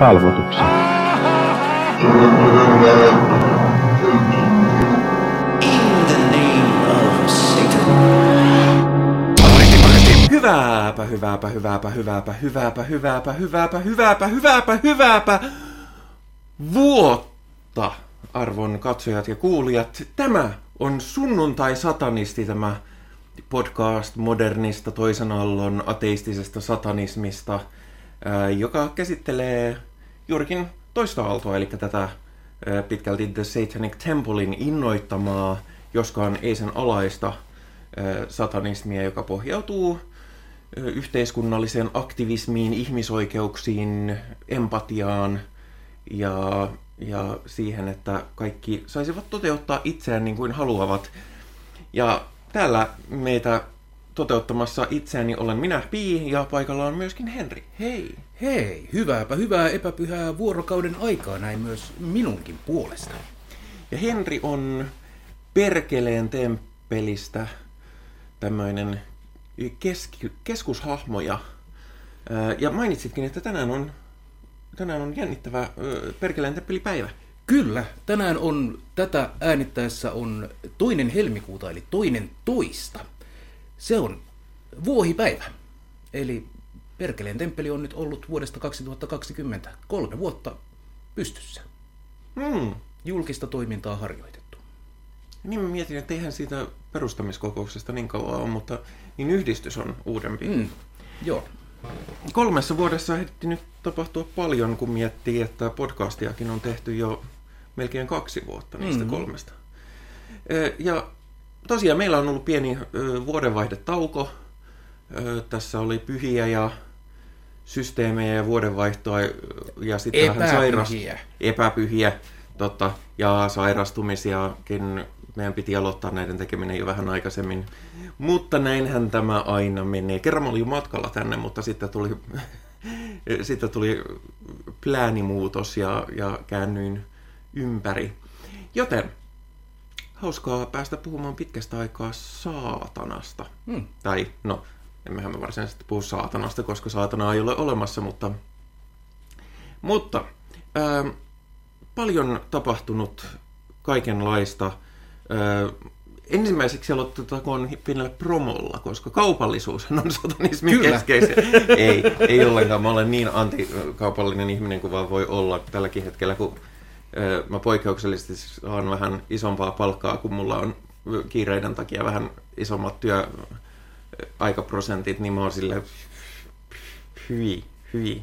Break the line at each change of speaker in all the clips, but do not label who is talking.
palvotuksen.
Hyvääpä, hyvääpä, hyvääpä, hyvääpä, hyvääpä, hyvääpä, hyvääpä, hyvääpä, hyvääpä, hyvääpä vuotta, arvon katsojat ja kuulijat. Tämä on Sunnuntai-satanisti, tämä podcast modernista toisen allon ateistisesta satanismista, joka käsittelee juurikin toista aaltoa, eli tätä pitkälti The Satanic Templein innoittamaa, joskaan ei sen alaista satanismia, joka pohjautuu yhteiskunnalliseen aktivismiin, ihmisoikeuksiin, empatiaan ja, ja siihen, että kaikki saisivat toteuttaa itseään niin kuin haluavat. Ja täällä meitä toteuttamassa itseäni olen minä, Pi, ja paikalla on myöskin Henri. Hei!
Hei, hyvääpä hyvää epäpyhää vuorokauden aikaa näin myös minunkin puolesta.
Ja Henri on Perkeleen temppelistä tämmöinen keski, keskushahmo. Ja, ja mainitsitkin, että tänään on, tänään on jännittävä Perkeleen temppelipäivä.
Kyllä, tänään on tätä äänittäessä on toinen helmikuuta, eli toinen toista. Se on vuohipäivä. Eli Perkeleen temppeli on nyt ollut vuodesta 2020 kolme vuotta pystyssä.
Hmm.
Julkista toimintaa harjoitettu.
Niin mä mietin, että eihän siitä perustamiskokouksesta niin kauan ole, mutta niin yhdistys on uudempi.
Mm, joo,
Kolmessa vuodessa ehti nyt tapahtua paljon, kun miettii, että podcastiakin on tehty jo melkein kaksi vuotta niistä
Mhm.
kolmesta. Ja tosiaan meillä on ollut pieni vuodenvaihdetauko. Tässä oli pyhiä ja systeemejä ja vuodenvaihtoa ja sitten vähän sairas...
Epäpyhiä.
epäpyhiä totta, ja sairastumisiakin. Meidän piti aloittaa näiden tekeminen jo vähän aikaisemmin. Mutta näinhän tämä aina menee. Kerran olin jo matkalla tänne, mutta sitten tuli, sitten tuli pläänimuutos ja, ja käännyin ympäri. Joten hauskaa päästä puhumaan pitkästä aikaa saatanasta.
Hmm.
Tai no, emmehän me varsinaisesti puhu saatanasta, koska saatanaa ei ole olemassa, mutta, mutta ää, paljon tapahtunut kaikenlaista. Ää, ensimmäiseksi aloitettakoon pienellä promolla, koska kaupallisuus on satanismin
Kyllä.
ei, ei ollenkaan. Mä olen niin antikaupallinen ihminen kuin vaan voi olla tälläkin hetkellä, kun ää, mä poikkeuksellisesti saan vähän isompaa palkkaa, kun mulla on kiireiden takia vähän isommat työ aikaprosentit, niin mä oon sille hyi, hyi.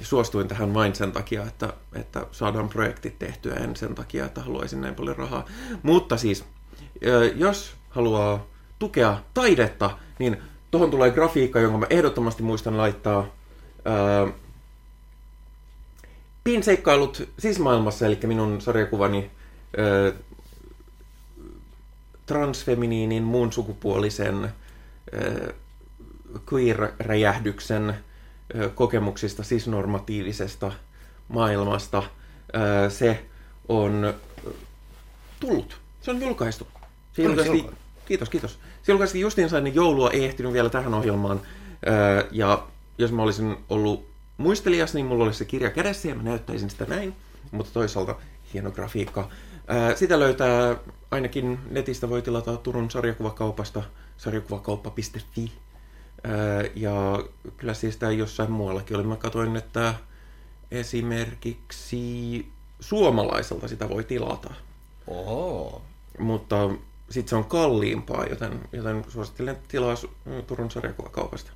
Suostuin tähän vain sen takia, että, että saadaan projektit tehtyä, en sen takia, että haluaisin näin paljon rahaa. Mutta siis, jos haluaa tukea taidetta, niin tuohon tulee grafiikka, jonka mä ehdottomasti muistan laittaa. Pinseikkailut sismaailmassa, eli minun sarjakuvani transfeminiinin, muun sukupuolisen äh, queer-räjähdyksen äh, kokemuksista, siis normatiivisesta maailmasta. Se on tullut. Se on julkaistu. Se
olkoon.
kiitos, kiitos. Se julkaistiin justiinsa ennen joulua, ei ehtinyt vielä tähän ohjelmaan. Ja jos mä olisin ollut muistelias, niin mulla olisi se kirja kädessä ja mä näyttäisin sitä näin. Mutta toisaalta hieno grafiikka. Sitä löytää ainakin netistä voi tilata Turun sarjakuvakaupasta sarjakuvakauppa.fi. Ää, Ja kyllä siis tämä jossain muuallakin oli. Mä katsoin, että esimerkiksi suomalaiselta sitä voi tilata.
Oho.
Mutta sitten se on kalliimpaa, joten, joten suosittelen tilaa Turun sarjakuvakaupasta.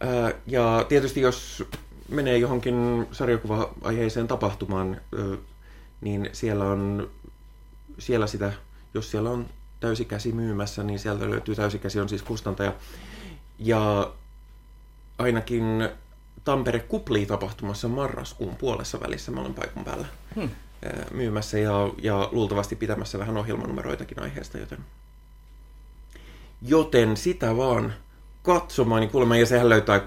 Ää, Ja tietysti jos menee johonkin sarjakuva-aiheiseen tapahtumaan, ö, niin siellä on siellä sitä, jos siellä on täysikäsi myymässä, niin sieltä löytyy täysikäsi on siis kustantaja. Ja ainakin Tampere kuplii tapahtumassa marraskuun puolessa välissä mä olen paikan päällä
Hmm.
myymässä ja, ja luultavasti pitämässä vähän ohjelmanumeroitakin aiheesta, joten, joten sitä vaan katsomaan niin kuulemaan, ja sehän löytää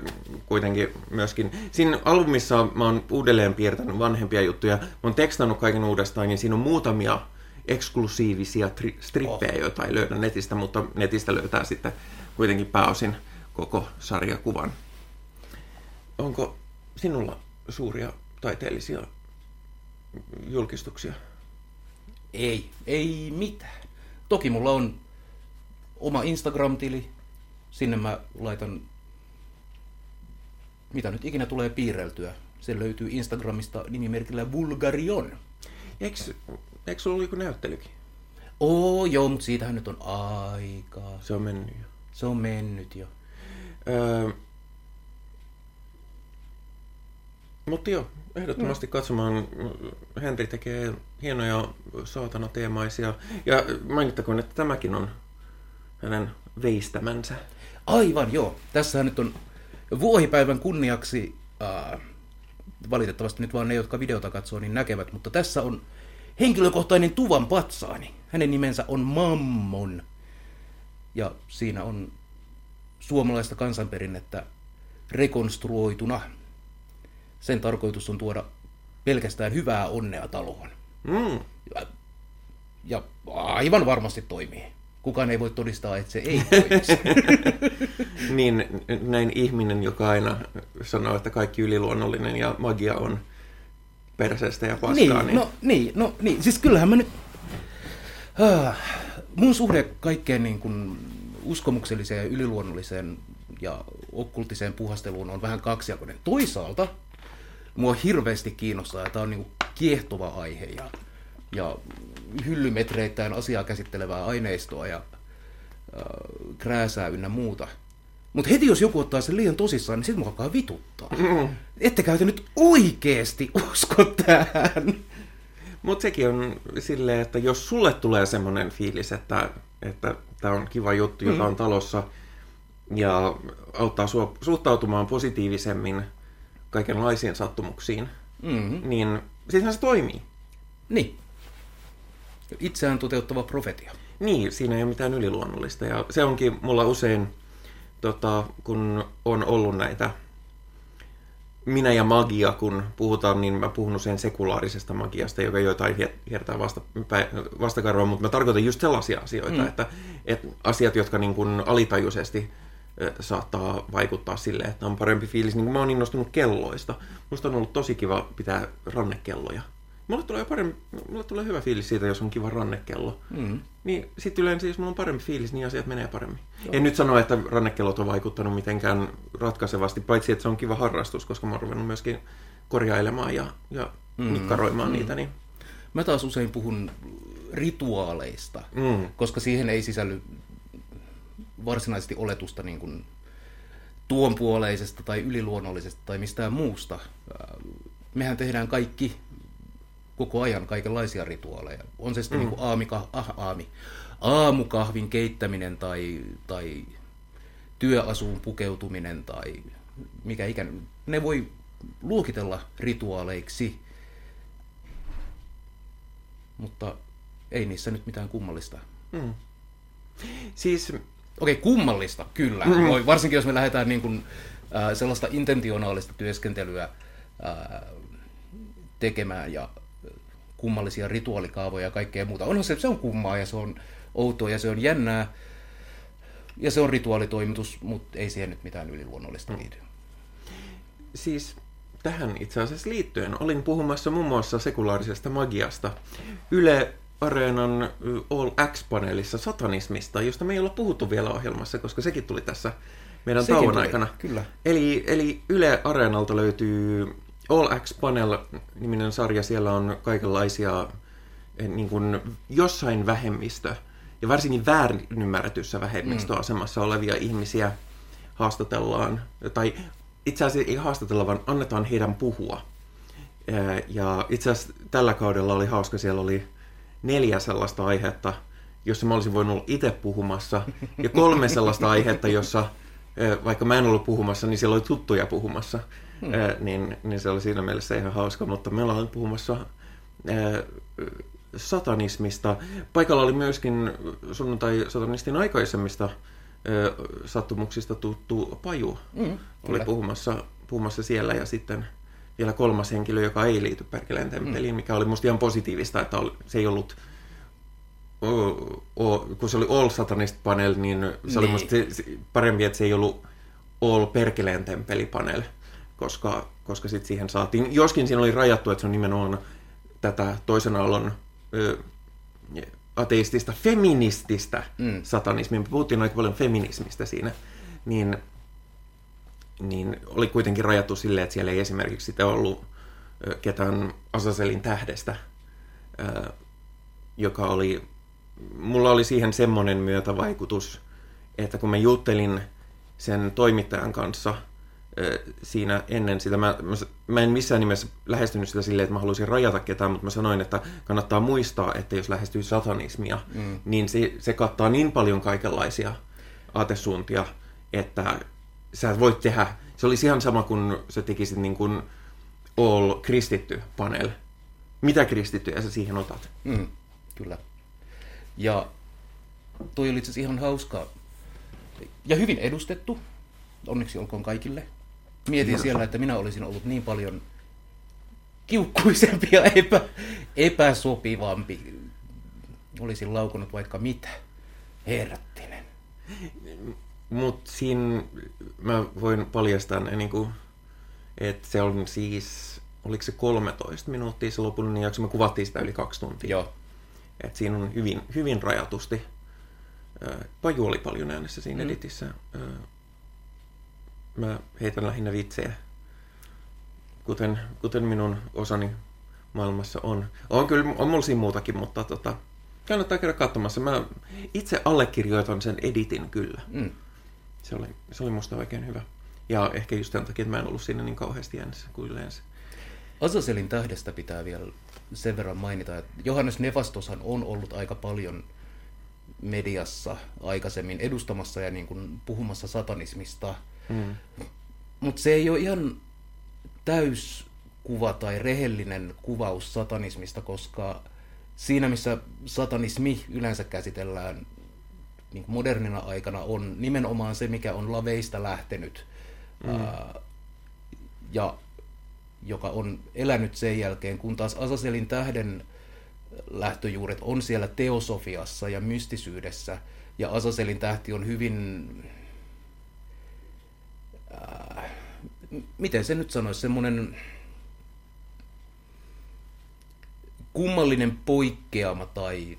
kuitenkin myöskin. Siinä albumissa mä oon uudelleen piirtänyt vanhempia juttuja, mä oon tekstannut kaiken uudestaan, niin siinä on muutamia eksklusiivisia tri- strippejä, oh. joita ei löydä netistä, mutta netistä löytää sitten kuitenkin pääosin koko sarjakuvan. Onko sinulla suuria taiteellisia julkistuksia?
Ei, ei mitään. Toki mulla on oma Instagram-tili. Sinne mä laitan, mitä nyt ikinä tulee piirreltyä. Se löytyy Instagramista nimimerkillä Vulgarion.
Eikö, eikö sulla ollut joku näyttelykin?
Oo, joo, mutta siitähän nyt on aikaa.
Se on mennyt jo.
Se on mennyt jo.
Öö, mutta joo, ehdottomasti mm. katsomaan. Henri tekee hienoja saatana teemaisia. Ja mainittakoon, että tämäkin on hänen veistämänsä.
Aivan, joo. Tässä nyt on vuohipäivän kunniaksi, äh, valitettavasti nyt vaan ne, jotka videota katsoo, niin näkevät, mutta tässä on henkilökohtainen tuvan patsaani. Hänen nimensä on Mammon. Ja siinä on suomalaista kansanperinnettä rekonstruoituna. Sen tarkoitus on tuoda pelkästään hyvää onnea taloon.
Mm.
Ja, ja aivan varmasti toimii. Kukaan ei voi todistaa, että se ei toimisi.
niin, näin ihminen, joka aina sanoo, että kaikki yliluonnollinen ja magia on perseestä ja paskaa.
Niin, niin... No, niin, no niin, siis kyllähän mä nyt... Ah, mun suhde kaikkeen niin kuin uskomukselliseen ja yliluonnolliseen ja okkultiseen puhasteluun on vähän kaksijakoinen. Toisaalta mua hirveästi kiinnostaa, että tämä on niin kuin kiehtova aihe ja, ja hyllymetreittäin asiaa käsittelevää aineistoa ja äh, krääsää ynnä muuta. Mutta heti jos joku ottaa sen liian tosissaan, niin sitten mua alkaa vituttaa. Mm. Ettekä te nyt oikeesti usko tähän.
Mutta sekin on silleen, että jos sulle tulee semmoinen fiilis, että että tämä on kiva juttu, joka on mm. talossa, ja auttaa sua suhtautumaan positiivisemmin kaikenlaisiin sattumuksiin, mm-hmm. niin siis se toimii.
Niin. Itseään toteuttava profetia.
Niin, siinä ei ole mitään yliluonnollista. Ja se onkin mulla usein, tota, kun on ollut näitä minä ja magia, kun puhutaan, niin mä puhun usein sekulaarisesta magiasta, joka jotain hiertää vasta, vastakarvaa, mutta mä tarkoitan just sellaisia asioita, mm. että, että asiat, jotka niin kuin alitajuisesti saattaa vaikuttaa sille, että on parempi fiilis. Niin kuin mä oon innostunut kelloista. Musta on ollut tosi kiva pitää rannekelloja. Mulle tulee, parempi, mulle tulee hyvä fiilis siitä, jos on kiva rannekello. Mm. Niin sitten yleensä, jos mulla on parempi fiilis, niin asiat menee paremmin. Joo. En nyt sano, että rannekellot on vaikuttanut mitenkään ratkaisevasti, paitsi että se on kiva harrastus, koska mä oon ruvennut myöskin korjailemaan ja, ja mm. nikkaroimaan mm. niitä. Niin...
Mä taas usein puhun rituaaleista, mm. koska siihen ei sisälly varsinaisesti oletusta niin kuin tuonpuoleisesta tai yliluonnollisesta tai mistään muusta. Mehän tehdään kaikki koko ajan kaikenlaisia rituaaleja. On se sitten mm. niin kuin aamika, ah, aami, aamukahvin keittäminen tai, tai työasuun pukeutuminen tai mikä ikinä. Ne voi luokitella rituaaleiksi, mutta ei niissä nyt mitään kummallista. Mm.
Siis...
Okei, okay, kummallista, kyllä. Mm. Voi, varsinkin jos me lähdetään niin kuin, äh, sellaista intentionaalista työskentelyä äh, tekemään ja kummallisia rituaalikaavoja ja kaikkea muuta. Onhan se, se on kummaa ja se on outoa ja se on jännää ja se on rituaalitoimitus, mutta ei siihen nyt mitään yliluonnollista liity.
Siis tähän itse asiassa liittyen olin puhumassa muun muassa sekulaarisesta magiasta Yle Areenan All X-paneelissa satanismista, josta me ei olla puhuttu vielä ohjelmassa, koska sekin tuli tässä meidän sekin tauon tuli, aikana.
Kyllä.
Eli, eli Yle Areenalta löytyy All X Panel-niminen sarja, siellä on kaikenlaisia eh, niin kuin jossain vähemmistö, ja varsinkin väärin ymmärretyssä vähemmistöasemassa olevia ihmisiä haastatellaan, tai itse asiassa ei haastatella, vaan annetaan heidän puhua. Eh, ja itse asiassa tällä kaudella oli hauska, siellä oli neljä sellaista aihetta, jossa mä olisin voinut olla itse puhumassa, ja kolme sellaista aihetta, jossa eh, vaikka mä en ollut puhumassa, niin siellä oli tuttuja puhumassa. Hmm. Ää, niin, niin se oli siinä mielessä ihan hauska, mutta me ollaan puhumassa ää, satanismista. Paikalla oli myöskin sunnuntai-satanistin aikaisemmista ää, sattumuksista tuttu Paju. Hmm, oli puhumassa, puhumassa siellä ja sitten vielä kolmas henkilö, joka ei liity Perkeleen temppeliin, hmm. mikä oli musta ihan positiivista, että oli, se ei ollut o, o, kun se oli All Satanist Panel, niin se niin. oli musta parempi, että se ei ollut All Perkeleen temppeli panel koska, koska sitten siihen saatiin, joskin siinä oli rajattu, että se on nimenomaan tätä toisen aallon ö, ateistista, feminististä mm. satanismia. Me puhuttiin aika paljon feminismistä siinä, niin, niin oli kuitenkin rajattu silleen, että siellä ei esimerkiksi sitä ollut ketään Asaselin tähdestä, joka oli, mulla oli siihen semmoinen myötävaikutus, että kun mä juttelin sen toimittajan kanssa siinä ennen sitä, mä, mä, mä en missään nimessä lähestynyt sitä silleen, että mä haluaisin rajata ketään, mutta mä sanoin, että kannattaa muistaa, että jos lähestyy satanismia, mm. niin se, se kattaa niin paljon kaikenlaisia aatesuuntia, että sä voit tehdä, se olisi ihan sama kuin sä tekisit niin kuin all kristitty panel. Mitä kristittyjä sä siihen otat?
Mm, kyllä. Ja toi oli itse ihan hauskaa ja hyvin edustettu. Onneksi olkoon kaikille. Mietin Hienosta. siellä, että minä olisin ollut niin paljon kiukkuisempi ja epä, epäsopivampi. Olisin laukunut vaikka mitä. Herättinen.
Mutta siinä mä voin paljastaa ne niin kuin, että se on siis, oliko se 13 minuuttia se lopullinen jakso, me kuvattiin sitä yli kaksi tuntia.
Joo.
Et siinä on hyvin, hyvin rajatusti. Paju oli paljon äänessä siinä mm. editissä. Mä heitän lähinnä vitsejä, kuten, kuten minun osani maailmassa on. On kyllä, on mulla siinä muutakin, mutta tota, kannattaa käydä katsomassa. Mä itse allekirjoitan sen editin kyllä. Mm. Se, oli, se oli musta oikein hyvä. Ja ehkä just sen takia, että mä en ollut siinä niin kauheasti äänessä kuin yleensä.
Azazelin tähdestä pitää vielä sen verran mainita, että Johannes Nefastoshan on ollut aika paljon mediassa aikaisemmin edustamassa ja niin kuin puhumassa satanismista. Mm. Mutta se ei ole ihan täyskuva tai rehellinen kuvaus satanismista, koska siinä missä satanismi yleensä käsitellään niin modernina aikana on nimenomaan se, mikä on laveista lähtenyt mm. ää, ja joka on elänyt sen jälkeen, kun taas Asaselin tähden lähtöjuuret on siellä teosofiassa ja mystisyydessä, ja Asaselin tähti on hyvin, ää, miten se nyt sanoisi, semmoinen kummallinen poikkeama tai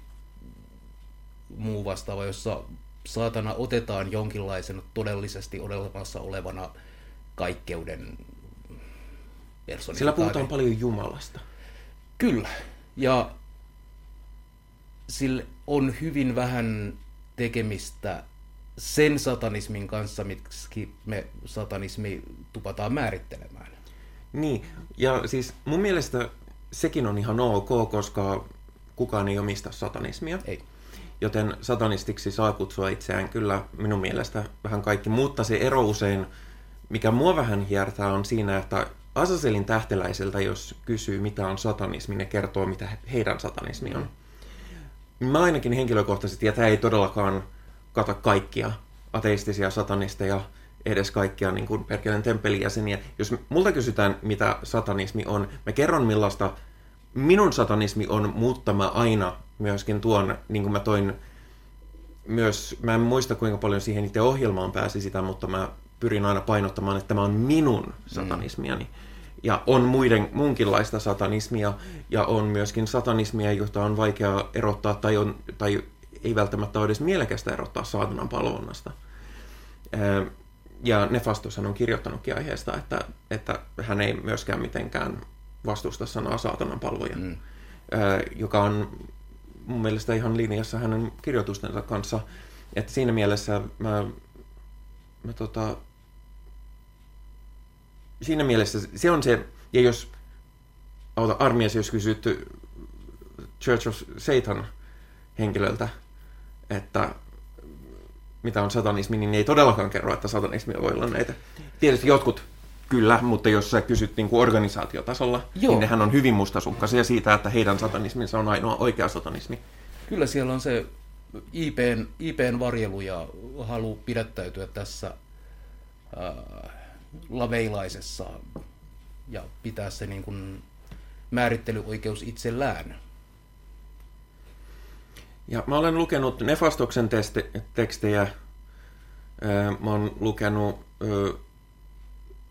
muu vastaava, jossa saatana otetaan jonkinlaisen todellisesti olemassa olevana kaikkeuden
Sillä puhutaan paljon Jumalasta.
Kyllä. Ja sillä on hyvin vähän tekemistä sen satanismin kanssa, miksi me satanismi tupataan määrittelemään.
Niin, ja siis mun mielestä sekin on ihan ok, koska kukaan ei omista satanismia.
Ei.
Joten satanistiksi saa kutsua itseään kyllä minun mielestä vähän kaikki, mutta se ero usein, mikä mua vähän hiertää, on siinä, että Asaselin tähteläiseltä, jos kysyy mitä on satanismi, ne kertoo mitä heidän satanismi on. Mä ainakin henkilökohtaisesti, ja tämä ei todellakaan kata kaikkia ateistisia satanisteja, edes kaikkia niin kuin Perkeleen temppelin jäseniä. Jos multa kysytään, mitä satanismi on, mä kerron millaista minun satanismi on, mutta mä aina myöskin tuon, niin kuin mä toin myös, mä en muista kuinka paljon siihen itse ohjelmaan pääsi sitä, mutta mä pyrin aina painottamaan, että tämä on minun satanismiani. Mm. Ja on muiden, munkinlaista satanismia, ja on myöskin satanismia, jota on vaikea erottaa, tai, on, tai ei välttämättä ole edes mielekästä erottaa saatanan palvonnasta. Ja Nefastoshan on kirjoittanutkin aiheesta, että, että hän ei myöskään mitenkään vastusta sanaa saatanan palvoja, mm. joka on mun mielestä ihan linjassa hänen kirjoitustensa kanssa. Että siinä mielessä mä, mä tota, siinä mielessä se on se, ja jos auta armias, jos kysytty Church of Satan henkilöltä, että mitä on satanismi, niin ei todellakaan kerro, että satanismi voi olla näitä. Tietysti jotkut kyllä, mutta jos sä kysyt niin kuin organisaatiotasolla, Joo. niin nehän on hyvin mustasukkaisia siitä, että heidän satanisminsa on ainoa oikea satanismi.
Kyllä siellä on se IPn, IPn varjelu ja halu pidättäytyä tässä äh, laveilaisessa ja pitää se niin kuin määrittelyoikeus itsellään.
Ja mä olen lukenut Nefastoksen testi, tekstejä. Mä oon lukenut,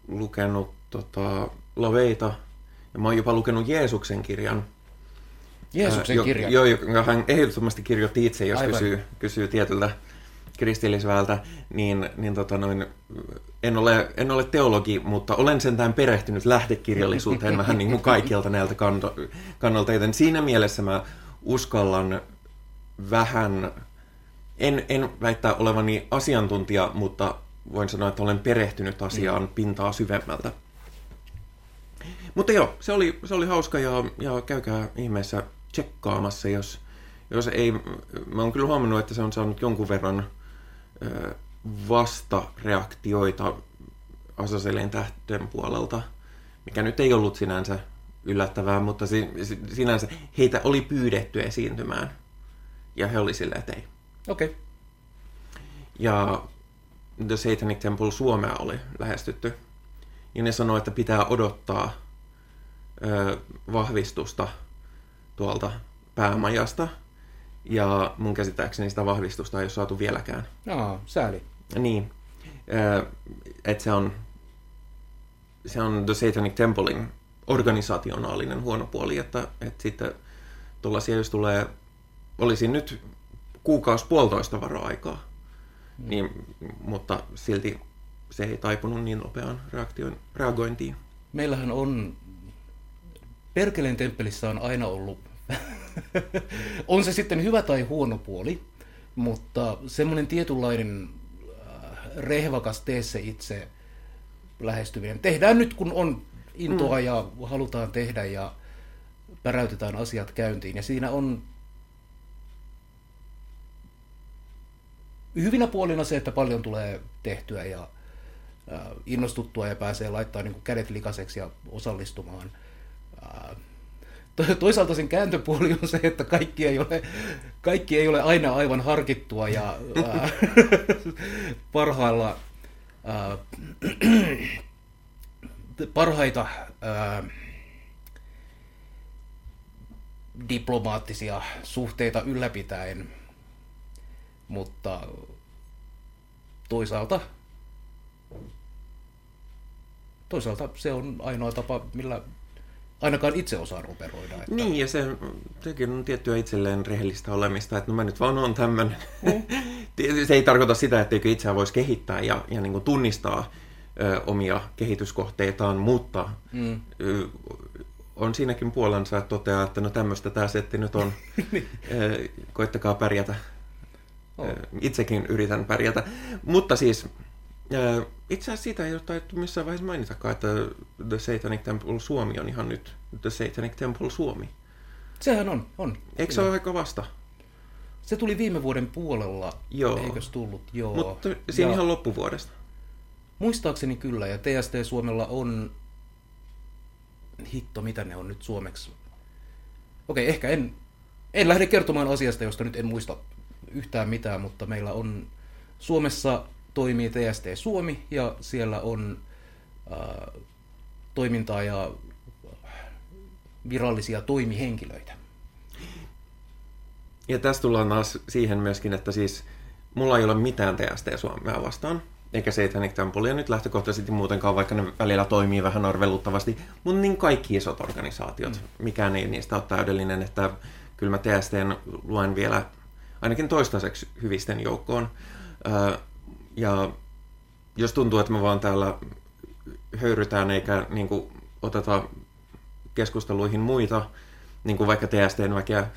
lukenut tota, Loveita, ja mä oon jopa lukenut Jeesuksen kirjan.
Jeesuksen
Ää,
kirja.
Joo, jonka hän ehdottomasti kirjoitti itse, jos
Aivan.
kysyy, kysyy tietyltä kristillisväeltä, niin, niin tota noin, en, ole, en ole teologi, mutta olen sentään perehtynyt lähdekirjallisuuteen vähän niin kuin kaikilta näiltä kannalta, joten siinä mielessä mä uskallan vähän, en, en väittää olevani asiantuntija, mutta voin sanoa, että olen perehtynyt asiaan pintaa syvemmältä. Mutta joo, se oli, se oli hauska ja, ja käykää ihmeessä tsekkaamassa, jos, jos ei... Mä oon kyllä huomannut, että se on saanut jonkun verran ö, vastareaktioita Asaselin tähten puolelta, mikä nyt ei ollut sinänsä yllättävää, mutta si, si, sinänsä heitä oli pyydetty esiintymään. Ja he oli silleen, että ei.
Okei. Okay.
Ja The Satanic Temple Suomea oli lähestytty. Ja ne sanoi, että pitää odottaa ö, vahvistusta tuolta päämajasta. Ja mun käsittääkseni sitä vahvistusta ei ole saatu vieläkään.
Aa, sääli.
Niin. Että se on, se on The Satanic Templein organisaationaalinen huono puoli, että, että sitten tuollaisia, jos tulee, olisi nyt kuukausi puolitoista varoaikaa, mm. niin, mutta silti se ei taipunut niin nopeaan reagointiin.
Meillähän on, Perkeleen temppelissä on aina ollut, on se sitten hyvä tai huono puoli, mutta semmoinen tietynlainen äh, rehvakas tee se itse lähestyminen. Tehdään nyt, kun on intoa mm. ja halutaan tehdä ja päräytetään asiat käyntiin. Ja siinä on hyvinä puolina se, että paljon tulee tehtyä ja innostuttua ja pääsee laittaa niin kädet likaseksi ja osallistumaan. To- toisaalta sen kääntöpuoli on se, että kaikki ei ole, kaikki ei ole aina aivan harkittua ja parhailla parhaita diplomaattisia suhteita ylläpitäen, mutta toisaalta toisaalta se on ainoa tapa, millä ainakaan itse osaan operoida. Että...
Niin, ja se, sekin on tiettyä itselleen rehellistä olemista, että no mä nyt vaan oon tämmöinen. Mm. se ei tarkoita sitä, etteikö itseään voisi kehittää ja, ja niin tunnistaa ö, omia kehityskohteitaan, mutta mm. ö, on siinäkin puolensa, että toteaa, että no tämmöistä tämä setti nyt on. ö, koittakaa pärjätä. Oh. Itsekin yritän pärjätä. Mutta siis ö, itse asiassa siitä ei ole taidettu missään vaiheessa mainitakaan, että The Satanic Temple Suomi on ihan nyt The Satanic Temple Suomi.
Sehän on, on.
Eikö se ole aika vasta?
Se tuli viime vuoden puolella,
Joo.
eikös tullut? Joo.
Mutta siinä
Ja
ihan loppuvuodesta.
Muistaakseni kyllä, ja TST Suomella on... Hitto, mitä ne on nyt suomeksi? Okei, ehkä en, en lähde kertomaan asiasta, josta nyt en muista yhtään mitään, mutta meillä on Suomessa toimii TST Suomi, ja siellä on äh, toimintaa ja virallisia toimihenkilöitä.
Ja tässä tullaan taas siihen myöskin, että siis mulla ei ole mitään TST Suomea vastaan, eikä Satanic Templea nyt lähtökohtaisesti muutenkaan, vaikka ne välillä toimii vähän arveluttavasti, mutta niin kaikki isot organisaatiot, mm. mikään ei niistä ole täydellinen, että kyllä mä TSTn luen vielä ainakin toistaiseksi hyvisten joukkoon. Ja jos tuntuu, että me vaan täällä höyrytään eikä niin kuin, oteta keskusteluihin muita, niin kuin vaikka TSTn väkeä,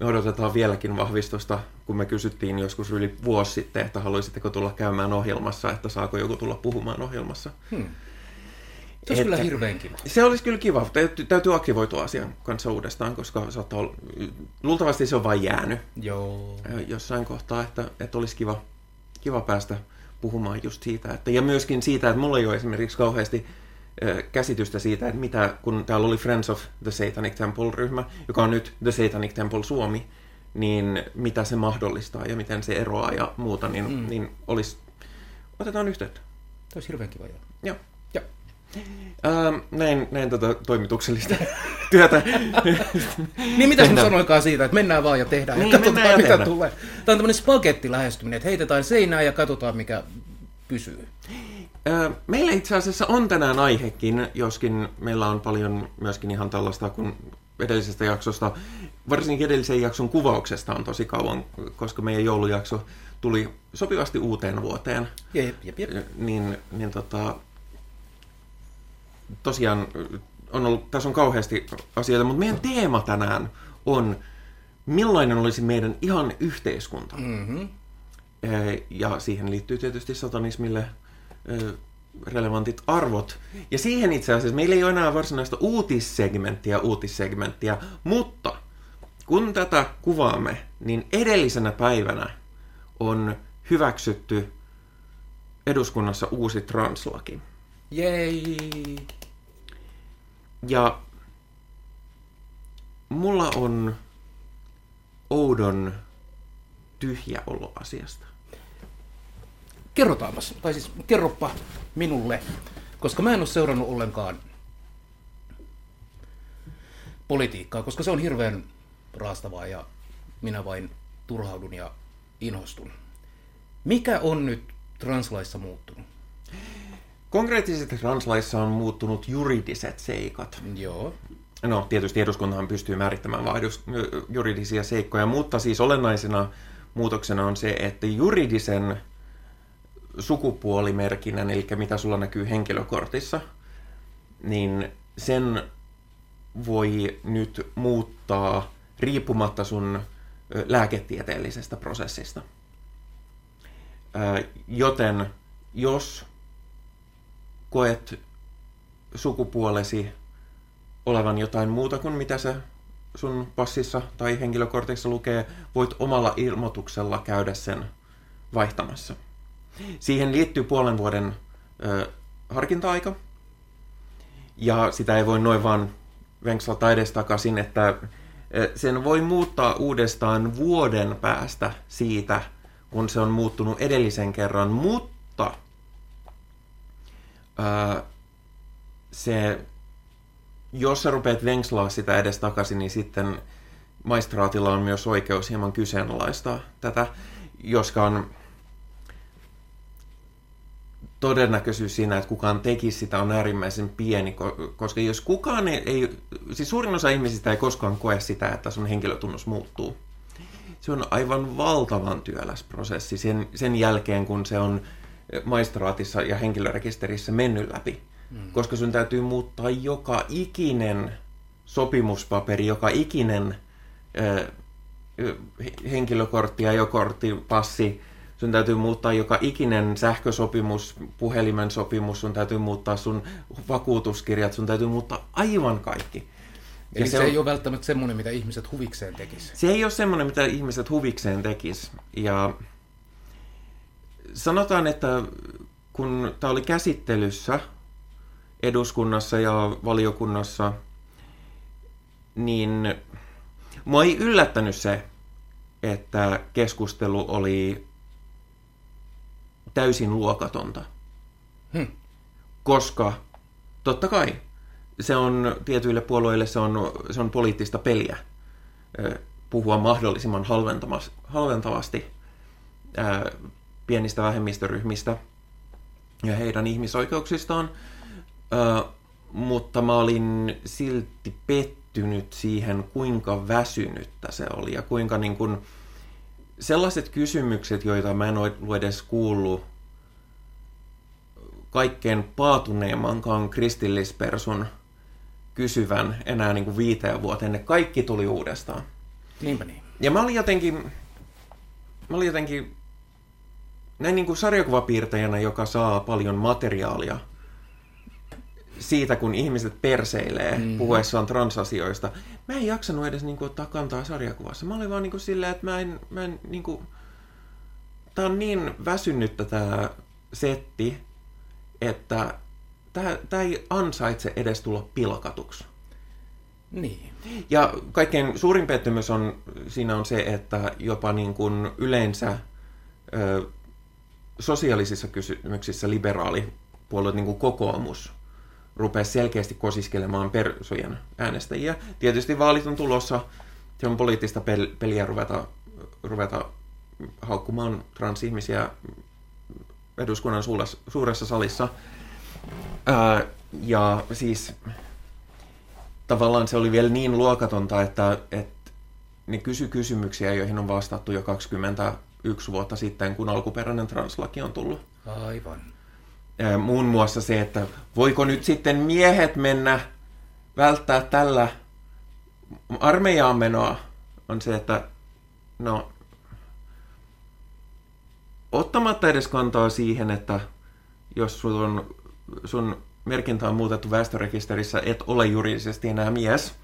me odotetaan vieläkin vahvistusta, kun me kysyttiin joskus yli vuosi sitten, että haluaisitteko tulla käymään ohjelmassa, että saako joku tulla puhumaan ohjelmassa.
Hmm. Se olisi
Että-
kyllä hirveän kiva.
Se olisi kyllä kiva. Täytyy, täytyy aktivoitua asian kanssa uudestaan, koska saattaa olla, luultavasti se on vain jäänyt
Joo.
jossain kohtaa, että, että olisi kiva, kiva päästä puhumaan just siitä. Että, ja myöskin siitä, että mulla ei ole esimerkiksi kauheasti käsitystä siitä, että mitä, kun täällä oli Friends of the Satanic Temple-ryhmä, joka on nyt The Satanic Temple Suomi, niin mitä se mahdollistaa ja miten se eroaa ja muuta, niin, mm. niin olisi, otetaan yhteyttä.
Se olisi hirveän kiva, joo.
Joo. Ähm, näin, näin tätä toimituksellista työtä.
Niin mitä
Tehdään.
sanoikaan siitä, että mennään vaan ja tehdään
Niin,
ja katsotaan
ja
mitä
tehdään.
tulee. Tämä on tämmöinen spagetti lähestyminen, että heitetään seinään ja katsotaan mikä pysyy.
Ö, Meillä itse asiassa on tänään aihekin, joskin meillä on paljon myöskin ihan tällaista kuin edellisestä jaksosta, varsinkin edellisen jakson kuvauksesta on tosi kauan, koska meidän joulujakso tuli sopivasti uuteen vuoteen.
Jep, jep, jep.
Niin, niin tota, tosiaan on ollut, tässä on kauheasti asioita, mutta meidän teema tänään on, millainen olisi meidän ihan yhteiskunta.
Mm-hmm.
Eh, Ja siihen liittyy tietysti satanismille eh, relevantit arvot. Ja siihen itse asiassa meillä ei ole enää varsinaista uutissegmenttiä, uutissegmenttiä, mutta kun tätä kuvaamme, niin edellisenä päivänä on hyväksytty eduskunnassa uusi translaki.
Jei!
Ja mulla on oudon tyhjä olo asiasta.
Kerrotaanpas, tai siis kerroppa minulle, koska mä en ole seurannut ollenkaan politiikkaa, koska se on hirveän raastavaa ja minä vain turhaudun ja inhostun. Mikä on nyt translaissa muuttunut?
Konkreettisesti translaissa on muuttunut juridiset seikat.
Joo.
No, tietysti eduskuntahan pystyy määrittämään vain juridisia seikkoja, mutta siis olennaisena muutoksena on se, että juridisen sukupuolimerkinnän, eli mitä sulla näkyy henkilökortissa, niin sen voi nyt muuttaa riippumatta sun lääketieteellisestä prosessista. Joten jos koet sukupuolesi olevan jotain muuta kuin mitä se sun passissa tai henkilökortissa lukee, voit omalla ilmoituksella käydä sen vaihtamassa. Siihen liittyy puolen vuoden ö, harkinta-aika, ja sitä ei voi noin vaan venkslata edestakaisin, että ö, sen voi muuttaa uudestaan vuoden päästä siitä, kun se on muuttunut edellisen kerran, mutta se jos sä rupeat venkslaa sitä edes takaisin, niin sitten maistraatilla on myös oikeus hieman kyseenalaistaa tätä, joskaan todennäköisyys siinä, että kukaan tekisi sitä on äärimmäisen pieni, ko- koska jos kukaan ei, ei, siis suurin osa ihmisistä ei koskaan koe sitä, että sun henkilötunnus muuttuu. Se on aivan valtavan työläs prosessi sen, sen jälkeen, kun se on maistraatissa ja henkilörekisterissä mennyt läpi mm. koska sun täytyy muuttaa joka ikinen sopimuspaperi, joka ikinen ö, henkilökortti, ajokortti, passi, sun täytyy muuttaa joka ikinen sähkösopimus, puhelimen sopimus, sun täytyy muuttaa sun vakuutuskirjat, sun täytyy muuttaa aivan kaikki.
Eli
Ja
se,
on-
ei ole välttämättä semmoinen, mitä ihmiset huvikseen tekis.
se ei ole semmoinen, mitä ihmiset huvikseen tekis. Ja sanotaan, että kun tämä oli käsittelyssä eduskunnassa ja valiokunnassa, niin mua ei yllättänyt se, että keskustelu oli täysin luokatonta.
Hm.
Koska totta kai se on tietyille puolueille se on, se on poliittista peliä puhua mahdollisimman halventavasti pienistä vähemmistöryhmistä ja heidän ihmisoikeuksistaan. Ö, mutta mä olin silti pettynyt siihen, kuinka väsynyttä se oli ja kuinka niin kun, sellaiset kysymykset, joita mä en ollut edes kuullut kaikkein paatuneimmankaan kristillispersun kysyvän enää niin kuin viiteen vuoteen. Ne kaikki tuli uudestaan.
Niinpä niin.
Ja mä olin jotenkin, mä olin jotenkin näin niin kuin sarjakuvapiirtäjänä, joka saa paljon materiaalia siitä, kun ihmiset perseilee mm. puhuessaan transasioista. Mä en jaksanut edes niin kuin, ottaa kantaa sarjakuvassa. Mä olin vaan niin kuin silleen, että mä en, mä en niin kuin... Tää on niin väsynyttä tää setti, että tää, tää ei ansaitse edes tulla pilkatuksi.
Niin.
Ja kaikkein suurin pettymys on, siinä on se, että jopa niin kuin yleensä ö, sosiaalisissa kysymyksissä liberaalipuolueet, niin kuin kokoomus, rupesi selkeästi kosiskelemaan persojen äänestäjiä. Tietysti vaalit on tulossa, se on poliittista pel- peliä ruveta, ruveta haukkumaan transihmisiä eduskunnan suuressa, salissa. Ää, ja siis tavallaan se oli vielä niin luokatonta, että, että ne kysy kysymyksiä, joihin on vastattu jo 21 vuotta sitten, kun alkuperäinen translaki on tullut.
Aivan.
Muun muassa se, että voiko nyt sitten miehet mennä välttää tällä armeijaan menoa, on se, että no ottamatta edes kantaa siihen, että jos sun, sun merkintä on muutettu väestörekisterissä, et ole juridisesti enää mies,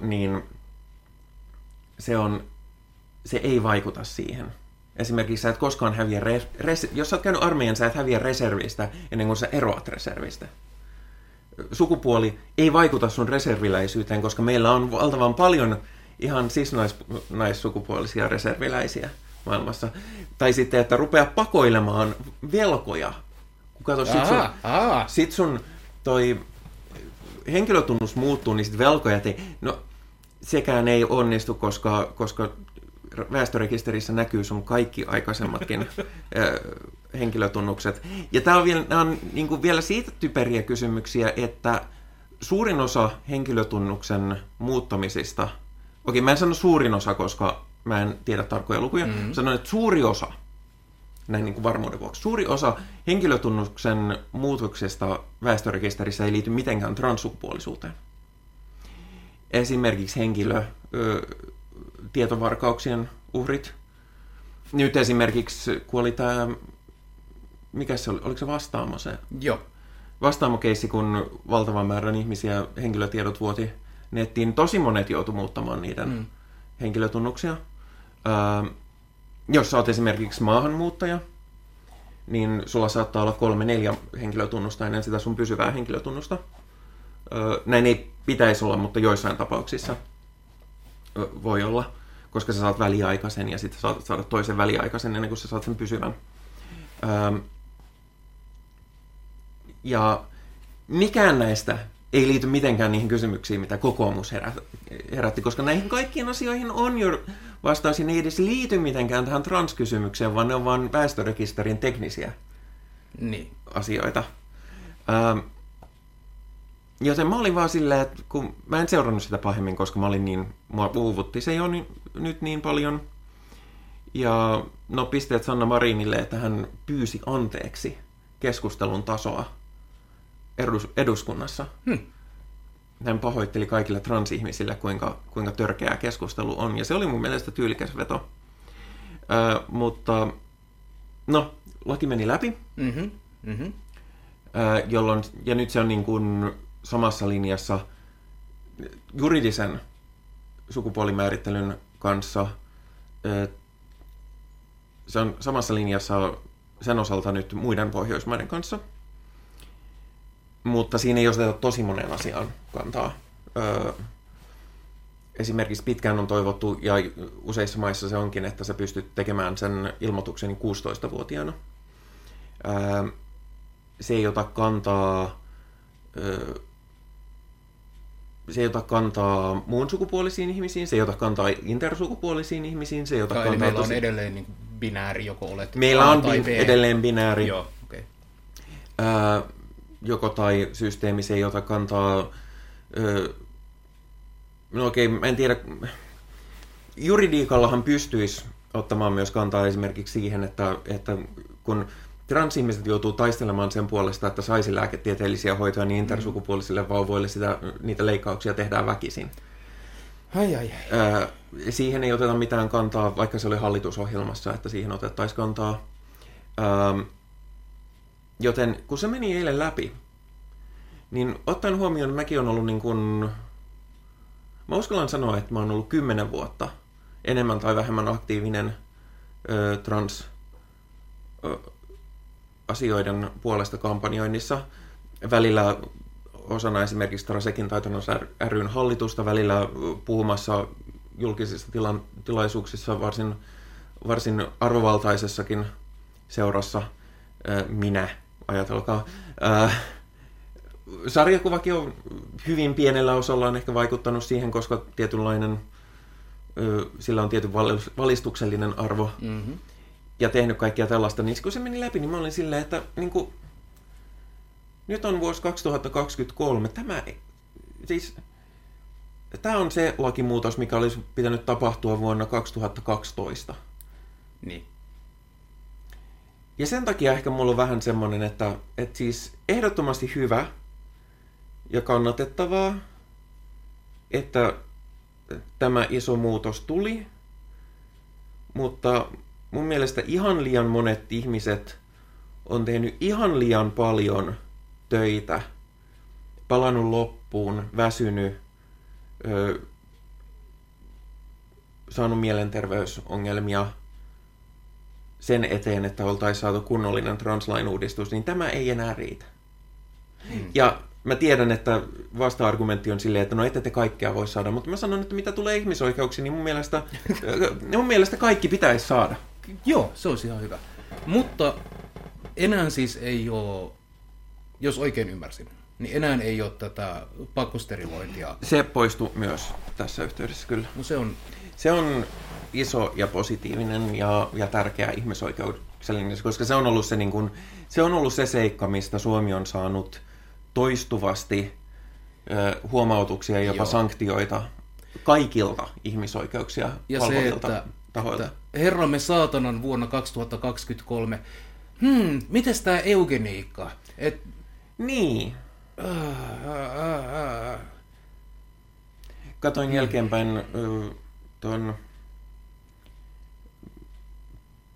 niin se, on, se ei vaikuta siihen. Esimerkiksi sä et koskaan häviä, res, res, jos sä oot käynyt armeijan, sä et häviä reservistä ennen kuin sä eroat reservistä. Sukupuoli ei vaikuta sun reserviläisyyteen, koska meillä on valtavan paljon ihan sis-naissukupuolisia reserviläisiä maailmassa. Tai sitten, että rupeaa pakoilemaan velkoja. Kun katsot, sit sun, sit sun toi henkilötunnus muuttuu, niin sit velkojat ei... No, sekään ei onnistu, koska, koska väestörekisterissä näkyy sun kaikki aikaisemmatkin henkilötunnukset. Ja tämä on vielä, on niin kuin vielä siitä typeriä kysymyksiä, että suurin osa henkilötunnuksen muuttamisista, okei mä en sano suurin osa, koska mä en tiedä tarkkoja lukuja, mm-hmm. sanon, että suuri osa, näin niin kuin varmuuden vuoksi, suuri osa henkilötunnuksen muutoksesta väestörekisterissä ei liity mitenkään transsukupuolisuuteen. Esimerkiksi henkilö, tietovarkauksien uhrit. Nyt esimerkiksi kuoli tämä, mikä se oli, oliko se vastaamo se?
Joo.
Vastaamo-keissi, kun valtavan määrän ihmisiä henkilötiedot vuoti nettiin. Tosi monet joutu muuttamaan niiden mm. henkilötunnuksia. Ää, jos sä oot esimerkiksi maahanmuuttaja, niin sulla saattaa olla kolme, neljä henkilötunnusta ennen sitä sun pysyvää henkilötunnusta. Ää, näin ei pitäisi olla, mutta joissain tapauksissa voi olla, koska sä saat väliaikaisen ja sitten saatat saada toisen väliaikaisen ennen kuin sä saat sen pysyvän. Ää, ja mikään näistä ei liity mitenkään niihin kysymyksiin, mitä kokoomus herätti, koska näihin kaikkiin asioihin on jo vastaus, ne ei edes liity mitenkään tähän transkysymykseen, vaan ne on vain väestörekisterin teknisiä
niin.
asioita. Ähm, joten mä olin vaan silleen, että kun mä en seurannut sitä pahemmin, koska mä olin niin, mua uuvutti se jo ni, nyt niin paljon. Ja no pisteet Sanna Marinille, että hän pyysi anteeksi keskustelun tasoa edus, eduskunnassa. Hmm. Hän pahoitteli kaikille transihmisille, kuinka, kuinka törkeää keskustelu on. Ja se oli mun mielestä tyylikäs veto. Ö, mutta no, laki meni läpi. Mm-hmm. Mm-hmm. Ö, jolloin, ja nyt se on niin kuin samassa linjassa juridisen sukupuolimäärittelyn kanssa. Ö, se on samassa linjassa sen osalta nyt muiden Pohjoismaiden kanssa – mutta siinä ei oteta tosi monen asiaan kantaa. Öö, esimerkiksi pitkään on toivottu, ja useissa maissa se onkin, että sä pystyt tekemään sen ilmoituksen 16-vuotiaana. Öö, se ei ota kantaa... Se ei ota kantaa muun sukupuolisiin ihmisiin, se ei ota kantaa intersukupuolisiin ihmisiin, se ei ota kantaa...
meillä tosi... on edelleen niin binääri, joko olet
Meillä on bi- edelleen binääri.
Joo, okay.
Öö, joko tai systeemi, se ei ota kantaa... Öö, no okei, okay, en tiedä. Juridiikallahan pystyisi ottamaan myös kantaa esimerkiksi siihen, että, että kun transihmiset joutuu taistelemaan sen puolesta, että saisi lääketieteellisiä hoitoja, niin intersukupuolisille vauvoille sitä, niitä leikkauksia tehdään väkisin.
Ai, ai.
Öö, siihen ei oteta mitään kantaa, vaikka se oli hallitusohjelmassa, että siihen otettaisiin kantaa. Öö, Joten kun se meni eilen läpi, niin ottaen huomioon, että mäkin on ollut niin kuin... Mä uskallan sanoa, että mä oon ollut kymmenen vuotta enemmän tai vähemmän aktiivinen ö, trans ö, asioiden puolesta kampanjoinnissa. Välillä osana esimerkiksi Trasekin taitanut ryn hallitusta, välillä puhumassa julkisissa tila- tilaisuuksissa varsin, varsin arvovaltaisessakin seurassa minä ajatelkaa. Sarjakuvakin on hyvin pienellä osalla on ehkä vaikuttanut siihen, koska tietynlainen, sillä on tietyn valistuksellinen arvo. Mm-hmm. Ja tehnyt kaikkia tällaista, niin kun se meni läpi, niin mä olin silleen, että niin kuin, nyt on vuosi 2023. Tämä, siis, tämä on se lakimuutos, mikä olisi pitänyt tapahtua vuonna 2012.
Niin.
Ja sen takia ehkä mulla on vähän semmoinen, että, että siis ehdottomasti hyvä ja kannatettavaa, että tämä iso muutos tuli, mutta mun mielestä ihan liian monet ihmiset on tehnyt ihan liian paljon töitä, palannut loppuun, väsynyt, ö, saanut mielenterveysongelmia sen eteen, että oltaisiin saatu kunnollinen translain-uudistus, niin tämä ei enää riitä. Hmm. Ja mä tiedän, että vasta-argumentti on silleen, että no ette te kaikkea voi saada, mutta mä sanon, että mitä tulee ihmisoikeuksiin, niin mun mielestä, mun mielestä kaikki pitäisi saada.
Joo, se olisi ihan hyvä. Mutta enää siis ei ole, jos oikein ymmärsin, niin enää ei ole tätä pakkosterilointia.
Se poistuu myös tässä yhteydessä kyllä.
No se on...
Se on iso ja positiivinen ja, ja tärkeä ihmisoikeuksellinen, koska se on, ollut se, niin kuin, se on ollut se seikka, mistä Suomi on saanut toistuvasti ö, huomautuksia ja jopa Joo. sanktioita kaikilta ihmisoikeuksia
ja se, että, tahoilta. Herramme saatanan vuonna 2023, hmm, mites tämä eugeniikka? Et...
Niin. Katoin jälkeenpäin tuon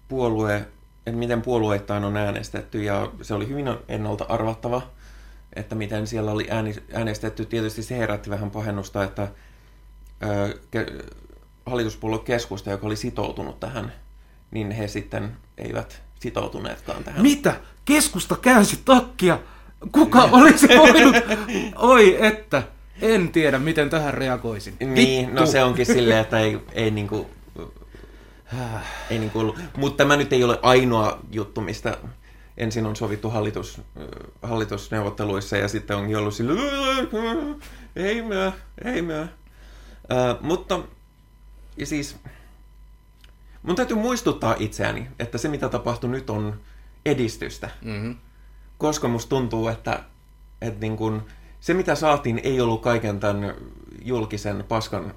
puolue, että miten puolueittain on äänestetty, ja se oli hyvin ennalta arvattava, että miten siellä oli äänestetty. Tietysti se herätti vähän pahennusta, että hallituspuolue keskusta, joka oli sitoutunut tähän, niin he sitten eivät sitoutuneetkaan tähän.
Mitä? Keskusta käänsi takkia? Kuka olisi voinut? Oi että, en tiedä miten tähän reagoisin.
Niin, Vittu. no se onkin silleen, että ei, ei niinku ei niin ollut. Mutta tämä nyt ei ole ainoa juttu, mistä ensin on sovittu hallitus, hallitusneuvotteluissa ja sitten on ollut sille, ei myö, ei myö. Uh, mutta ja siis mun täytyy muistuttaa itseäni, että se mitä tapahtui nyt on edistystä. Mm-hmm. Koska musta tuntuu, että, että niin kun, se mitä saatiin ei ollut kaiken tämän julkisen paskan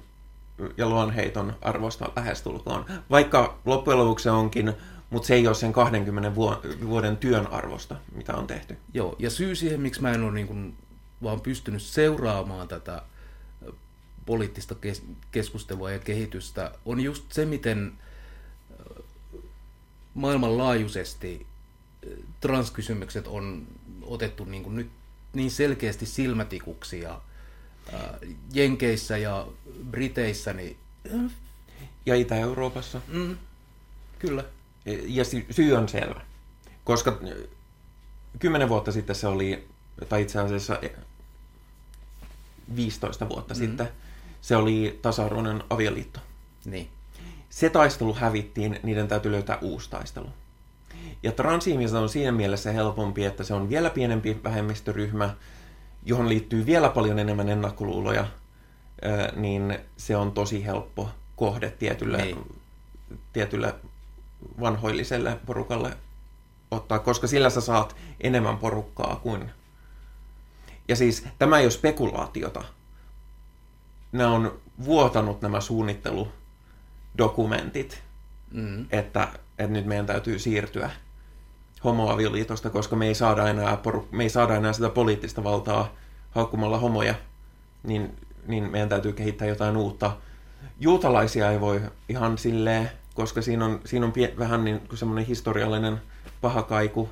ja luonheiton arvosta lähestulkoon. Vaikka loppujen lopuksi onkin, mutta se ei ole sen 20 vuoden työn arvosta, mitä on tehty.
Joo, ja syy siihen, miksi mä en ole niin kuin vaan pystynyt seuraamaan tätä poliittista keskustelua ja kehitystä, on just se, miten maailmanlaajuisesti transkysymykset on otettu niin kuin nyt niin selkeästi silmätikuksi ja Jenkeissä ja Briteissä. Niin...
Ja Itä-Euroopassa.
Mm, kyllä.
Ja syy on selvä. Koska kymmenen vuotta sitten se oli, tai itse asiassa 15 vuotta mm. sitten, se oli tasa-arvoinen avioliitto.
Niin.
Se taistelu hävittiin, niiden täytyy löytää uusi taistelu. Ja transihmiset on siinä mielessä helpompi, että se on vielä pienempi vähemmistöryhmä, johon liittyy vielä paljon enemmän ennakkoluuloja, niin se on tosi helppo kohde tietylle, niin. tietylle vanhoilliselle porukalle ottaa, koska sillä sä saat enemmän porukkaa kuin... Ja siis tämä ei ole spekulaatiota. Nämä on vuotanut nämä suunnitteludokumentit, mm. että, että nyt meidän täytyy siirtyä homoavioliitosta, koska me ei, saada enää poru- me ei saada enää sitä poliittista valtaa haukkumalla homoja, niin, niin meidän täytyy kehittää jotain uutta. Juutalaisia ei voi ihan silleen, koska siinä on, siinä on pie- vähän niin kuin semmoinen historiallinen paha kaiku,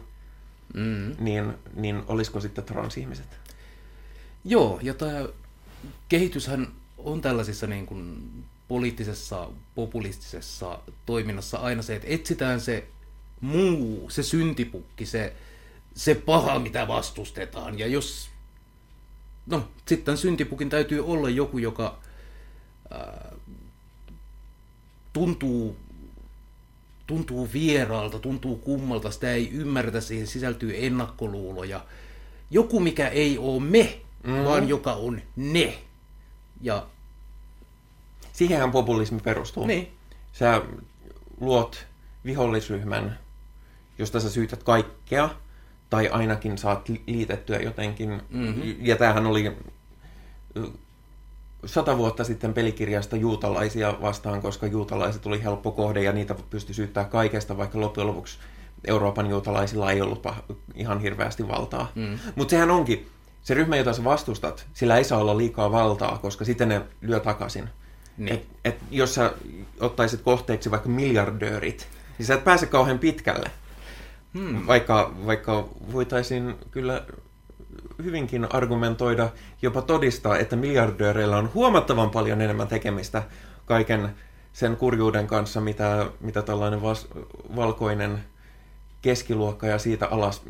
mm. niin, niin olisiko sitten transihmiset?
Joo, ja tämä kehityshän on tällaisissa niin kuin poliittisessa, populistisessa toiminnassa aina se, että etsitään se muu, se syntipukki, se, se paha, mitä vastustetaan. Ja jos, no, sitten syntipukin täytyy olla joku, joka ää, tuntuu, tuntuu vieraalta, tuntuu kummalta, sitä ei ymmärretä, siihen sisältyy ennakkoluuloja. Joku, mikä ei ole me, mm. vaan joka on ne. Ja
Siihenhän populismi perustuu.
Niin.
Sä luot vihollisryhmän, josta sä syytät kaikkea, tai ainakin saat liitettyä jotenkin. Mm-hmm. Ja tämähän oli sata vuotta sitten pelikirjasta juutalaisia vastaan, koska juutalaiset oli helppo kohde ja niitä pystyi syyttää kaikesta, vaikka loppujen lopuksi Euroopan juutalaisilla ei ollut ihan hirveästi valtaa. Mm. Mutta sehän onkin, se ryhmä, jota sä vastustat, sillä ei saa olla liikaa valtaa, koska sitten ne lyö takaisin. Niin. Et, et jos sä ottaisit kohteeksi vaikka miljardöörit, niin sä et pääse kauhean pitkälle. Hmm. Vaikka, vaikka voitaisiin kyllä hyvinkin argumentoida, jopa todistaa, että miljardööreillä on huomattavan paljon enemmän tekemistä kaiken sen kurjuuden kanssa, mitä, mitä tällainen vas, valkoinen keskiluokka ja siitä alas,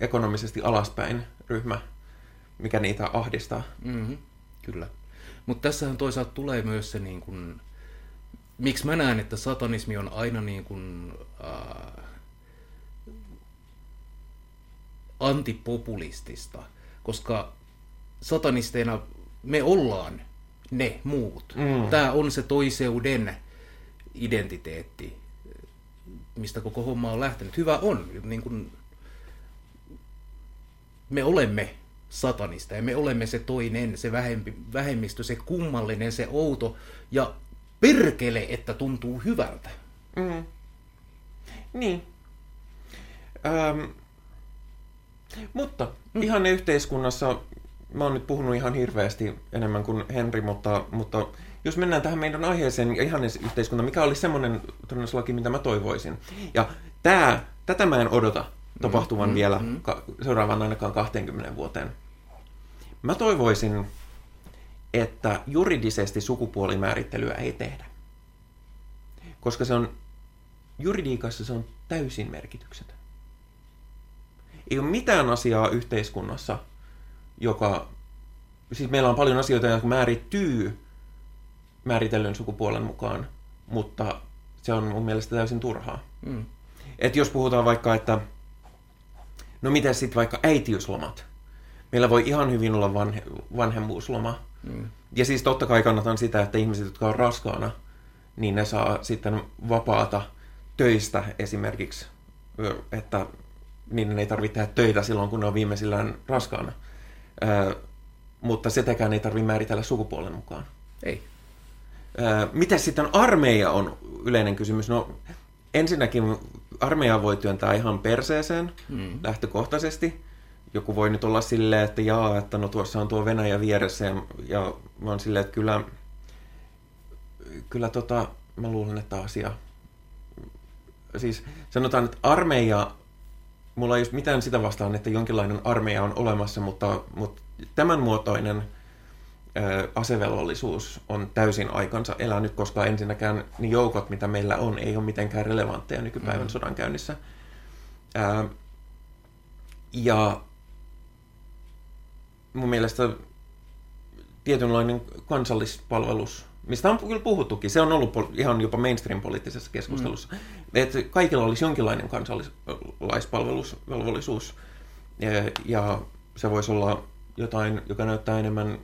ekonomisesti alaspäin ryhmä, mikä niitä ahdistaa.
Mm-hmm. Kyllä. Mutta tässähän toisaalta tulee myös se, niin kun, miksi mä näen, että satanismi on aina niin kun, äh, antipopulistista, koska satanisteina me ollaan ne muut. Mm. Tämä on se toiseuden identiteetti, mistä koko homma on lähtenyt. Hyvä on, niin kun me olemme satanista ja me olemme se toinen, se vähempi, vähemmistö, se kummallinen, se outo ja perkele, että tuntuu hyvältä. Mm.
Niin. Öm, mutta mm. ihan yhteiskunnassa, mä oon nyt puhunut ihan hirveästi enemmän kuin Henri, mutta, mutta jos mennään tähän meidän aiheeseen, ihan yhteiskunta, mikä olisi semmoinen laki, mitä mä toivoisin. Ja tää, tätä mä en odota tapahtuvan mm, vielä mm. Ka- seuraavan ainakaan 20 vuoteen. Mä toivoisin, että juridisesti sukupuolimäärittelyä ei tehdä. Koska se on, juridiikassa se on täysin merkityksetön. Ei ole mitään asiaa yhteiskunnassa, joka... Siis meillä on paljon asioita, jotka määrittyy määritellyn sukupuolen mukaan, mutta se on mun mielestä täysin turhaa. Mm. Et jos puhutaan vaikka, että no miten sitten vaikka äitiyslomat? Meillä voi ihan hyvin olla vanhe, vanhemmuusloma. Mm. Ja siis totta kai kannatan sitä, että ihmiset, jotka on raskaana, niin ne saa sitten vapaata töistä esimerkiksi, että niin ei tarvitse tehdä töitä silloin, kun ne on viimeisillään raskaana. Ö, mutta sitäkään ei tarvitse määritellä sukupuolen mukaan.
Ei.
Ö, mitä sitten armeija on yleinen kysymys? No ensinnäkin armeija voi työntää ihan perseeseen mm. lähtökohtaisesti. Joku voi nyt olla silleen, että jaa, että no tuossa on tuo Venäjä vieressä ja, ja mä oon silleen, että kyllä, kyllä tota, mä luulen, että asia siis sanotaan, että armeija mulla ei ole mitään sitä vastaan, että jonkinlainen armeija on olemassa, mutta, mutta tämän muotoinen asevelvollisuus on täysin aikansa elänyt, koska ensinnäkään ne joukot, mitä meillä on, ei ole mitenkään relevantteja nykypäivän mm. sodankäynnissä. Ö, ja mun mielestä tietynlainen kansallispalvelus mistä on kyllä puhuttukin, se on ollut ihan jopa mainstream-poliittisessa keskustelussa, mm. että kaikilla olisi jonkinlainen kansalaispalvelusvelvollisuus ja se voisi olla jotain, joka näyttää enemmän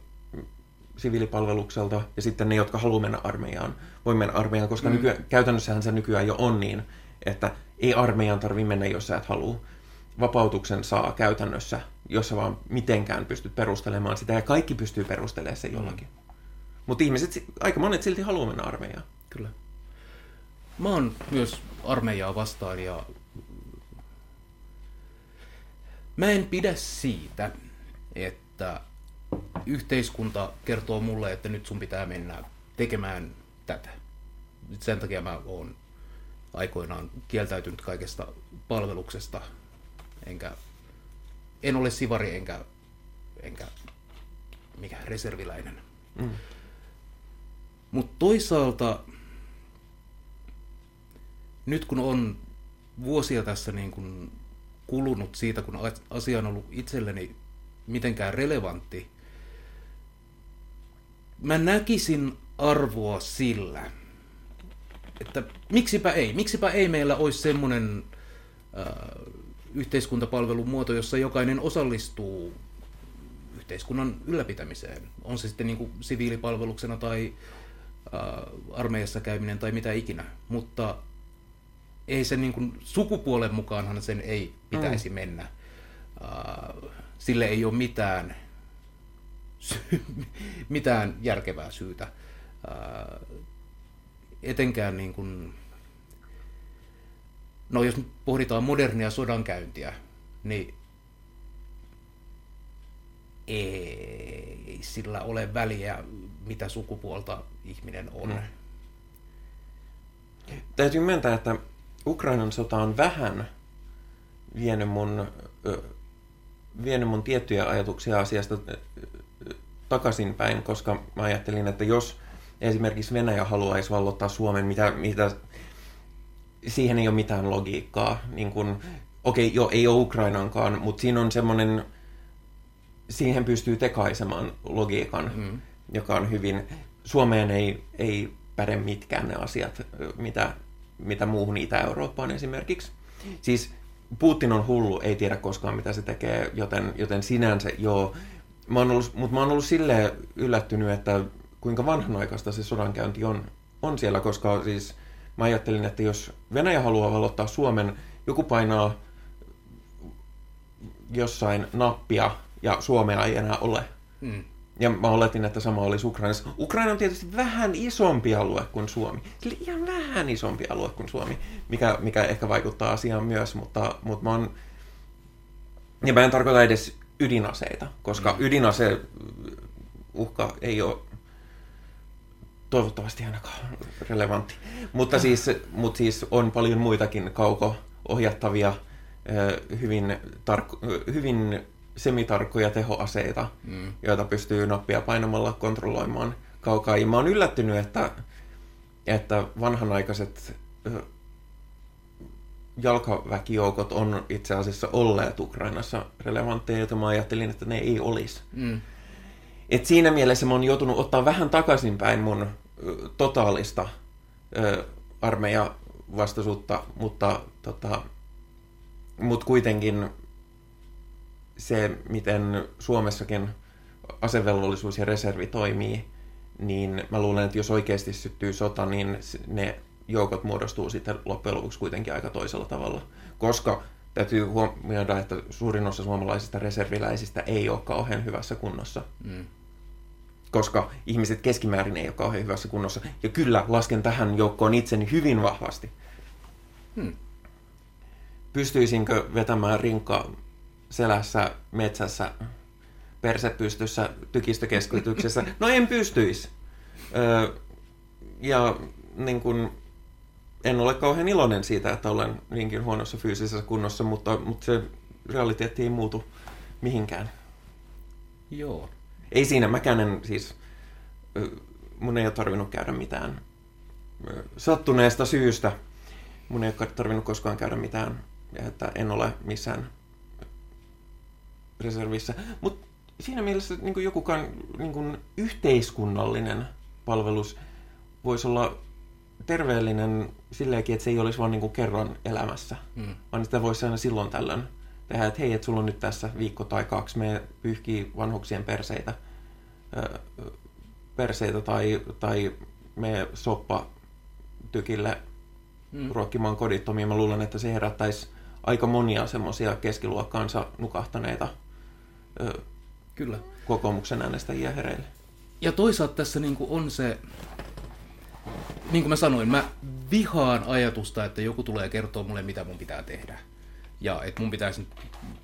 siviilipalvelukselta ja sitten ne, jotka haluaa mennä armeijaan, voi mennä armeijaan, koska mm. nyky- käytännössähän se nykyään jo on niin, että ei armeijaan tarvitse mennä, jos sä et halua. Vapautuksen saa käytännössä, jos sä vaan mitenkään pystyt perustelemaan sitä ja kaikki pystyy perustelemaan se jollakin. Mm. Mutta ihmiset, aika monet silti haluaa mennä armeijaan.
Kyllä. Mä oon myös armeijaa vastaan ja mä en pidä siitä, että yhteiskunta kertoo mulle, että nyt sun pitää mennä tekemään tätä. Sen takia mä oon aikoinaan kieltäytynyt kaikesta palveluksesta, enkä, en ole sivari enkä, enkä mikä reserviläinen. Mm. Mutta toisaalta nyt kun on vuosia tässä niin kun kulunut siitä, kun asia on ollut itselleni mitenkään relevantti, mä näkisin arvoa sillä, että miksipä ei, miksipä ei meillä olisi semmoinen äh, yhteiskuntapalvelun muoto, jossa jokainen osallistuu yhteiskunnan ylläpitämiseen. On se sitten niin kuin siviilipalveluksena tai armeijassa käyminen tai mitä ikinä. Mutta ei se niin kuin, sukupuolen mukaanhan sen ei pitäisi mm. mennä. Uh, sille ei ole mitään, mitään järkevää syytä. Uh, etenkään niin kuin, no jos pohditaan modernia sodankäyntiä, niin ei sillä ole väliä, mitä sukupuolta ihminen on. Mm.
Täytyy myöntää, että Ukrainan sota on vähän vienyt mun, vienyt mun tiettyjä ajatuksia asiasta takaisinpäin, koska mä ajattelin, että jos esimerkiksi Venäjä haluaisi vallottaa Suomen, mitä, mitä siihen ei ole mitään logiikkaa. Niin kun, okei, okay, jo, ei ole Ukrainankaan, mutta siinä on semmoinen, siihen pystyy tekaisemaan logiikan, mm. joka on hyvin, Suomeen ei, ei päde mitkään ne asiat, mitä, mitä muuhun Itä-Eurooppaan esimerkiksi. Siis Putin on hullu, ei tiedä koskaan mitä se tekee, joten, joten sinänsä joo. Mä oon ollut, mutta mä oon ollut silleen yllättynyt, että kuinka vanhanaikaista se sodankäynti on, on siellä, koska siis mä ajattelin, että jos Venäjä haluaa valottaa Suomen, joku painaa jossain nappia ja Suomea ei enää ole. Mm. Ja mä oletin, että sama olisi Ukrainassa. Ukraina on tietysti vähän isompi alue kuin Suomi. Sillä ihan vähän isompi alue kuin Suomi, mikä, mikä ehkä vaikuttaa asiaan myös, mutta, mutta mä oon... Ja mä en tarkoita edes ydinaseita, koska mm. ydinase uhka ei ole toivottavasti ainakaan relevantti. Mutta siis, mutta siis on paljon muitakin kauko-ohjattavia, hyvin, tark- hyvin semitarkkoja tehoaseita, mm. joita pystyy nappia painamalla kontrolloimaan kaukaa. Ja mä oon yllättynyt, että, että vanhanaikaiset jalkaväkijoukot on itse asiassa olleet Ukrainassa relevantteja, joita mä ajattelin, että ne ei olisi. Mm. Et siinä mielessä mä oon joutunut ottaa vähän takaisinpäin mun totaalista ö, armeija vastaisuutta, mutta tota, mut kuitenkin se, miten Suomessakin asevelvollisuus ja reservi toimii, niin mä luulen, että jos oikeasti syttyy sota, niin ne joukot muodostuu sitten loppujen lopuksi kuitenkin aika toisella tavalla. Koska täytyy huomioida, että suurin osa suomalaisista reserviläisistä ei ole kauhean hyvässä kunnossa. Mm koska ihmiset keskimäärin ei ole kauhean hyvässä kunnossa. Ja kyllä, lasken tähän joukkoon itseni hyvin vahvasti. Hmm. Pystyisinkö vetämään rinkka selässä, metsässä, persepystyssä, tykistökeskityksessä? No en pystyisi. Öö, ja niin kun, en ole kauhean iloinen siitä, että olen niinkin huonossa fyysisessä kunnossa, mutta, mutta se realiteetti ei muutu mihinkään.
Joo
ei siinä mäkään en siis, mun ei ole tarvinnut käydä mitään sattuneesta syystä. Mun ei ole tarvinnut koskaan käydä mitään, että en ole missään reservissä. Mutta siinä mielessä niin jokukaan niin yhteiskunnallinen palvelus voisi olla terveellinen silleenkin, että se ei olisi vain niin kerran elämässä, mm. vaan sitä voisi aina silloin tällöin tehdä, että hei, että sulla on nyt tässä viikko tai kaksi, me pyyhkii vanhuksien perseitä, perseitä tai, tai me soppa tykille mm. ruokkimaan kodittomia. Mä luulen, että se herättäisi aika monia semmoisia keskiluokkaansa nukahtaneita ö,
Kyllä.
kokoomuksen äänestäjiä hereille.
Ja toisaalta tässä niin kuin on se, niin kuin mä sanoin, mä vihaan ajatusta, että joku tulee kertoa mulle, mitä mun pitää tehdä ja että mun pitäisi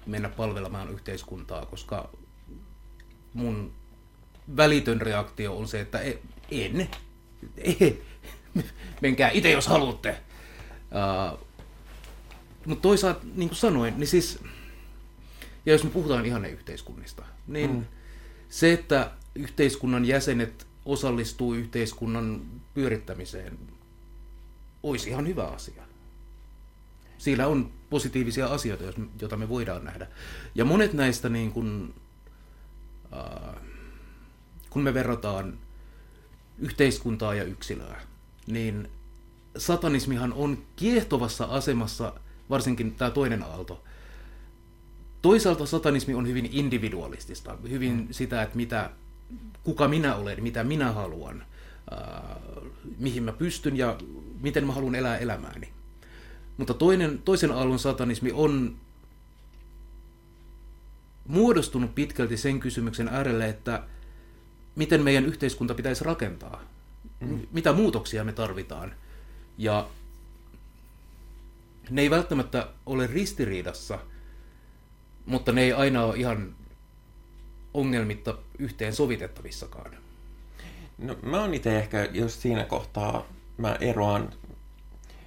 mennä palvelemaan yhteiskuntaa, koska mun välitön reaktio on se, että e, en, ei, menkää itse jos haluatte. Uh, mutta toisaalta, niin kuin sanoin, niin siis, ja jos me puhutaan ihan yhteiskunnista, niin mm. se, että yhteiskunnan jäsenet osallistuu yhteiskunnan pyörittämiseen, olisi ihan hyvä asia. Siinä on positiivisia asioita, joita me voidaan nähdä. Ja monet näistä, niin kun, äh, kun me verrataan yhteiskuntaa ja yksilöä, niin satanismihan on kiehtovassa asemassa, varsinkin tämä toinen aalto. Toisaalta satanismi on hyvin individualistista, hyvin mm. sitä, että mitä, kuka minä olen, mitä minä haluan, mihin mä pystyn ja miten mä haluan elää elämääni. Mutta toinen, toisen aallon satanismi on muodostunut pitkälti sen kysymyksen äärelle, että miten meidän yhteiskunta pitäisi rakentaa, mm. mitä muutoksia me tarvitaan. Ja ne ei välttämättä ole ristiriidassa, mutta ne ei aina ole ihan ongelmitta yhteen sovitettavissakaan.
No mä oon itse ehkä, jos siinä kohtaa mä eroan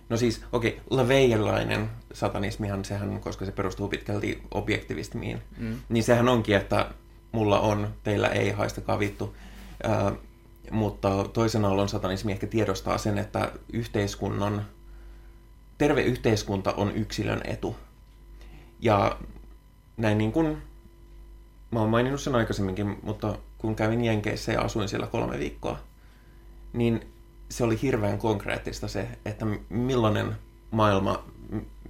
No siis, okei, okay, laveilainen satanismihan, sehän, koska se perustuu pitkälti objektivismiin, mm. niin sehän onkin, että mulla on, teillä ei, haistakaa vittu. Äh, mutta toisen aallon satanismi ehkä tiedostaa sen, että yhteiskunnan, terve yhteiskunta on yksilön etu. Ja näin niin kuin, mä oon maininnut sen aikaisemminkin, mutta kun kävin Jenkeissä ja asuin siellä kolme viikkoa, niin se oli hirveän konkreettista se, että millainen maailma,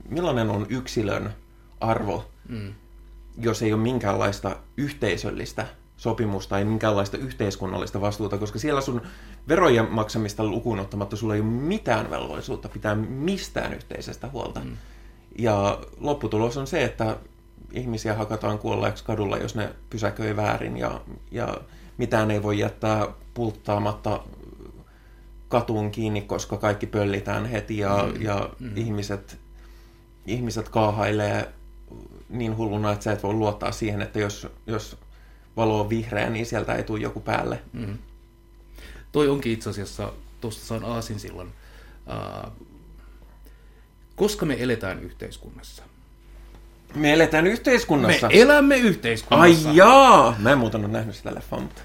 millainen on yksilön arvo, mm. jos ei ole minkäänlaista yhteisöllistä sopimusta, ei minkäänlaista yhteiskunnallista vastuuta, koska siellä sun verojen maksamista lukuun ottamatta sulla ei ole mitään velvollisuutta pitää mistään yhteisestä huolta. Mm. Ja lopputulos on se, että ihmisiä hakataan kuolleeksi kadulla, jos ne pysäköi väärin ja, ja mitään ei voi jättää pulttaamatta katuun kiinni, koska kaikki pöllitään heti ja, mm. ja mm. Ihmiset, ihmiset kaahailee niin hulluna, että sä et voi luottaa siihen, että jos, jos valo on vihreä, niin sieltä ei tule joku päälle. Mm.
Toi onkin itse asiassa, tuosta saan aasin silloin, äh, koska me eletään yhteiskunnassa.
Me eletään yhteiskunnassa?
Me elämme yhteiskunnassa.
Ai jaa! Mä en muuten ole nähnyt sitä leffaa, mutta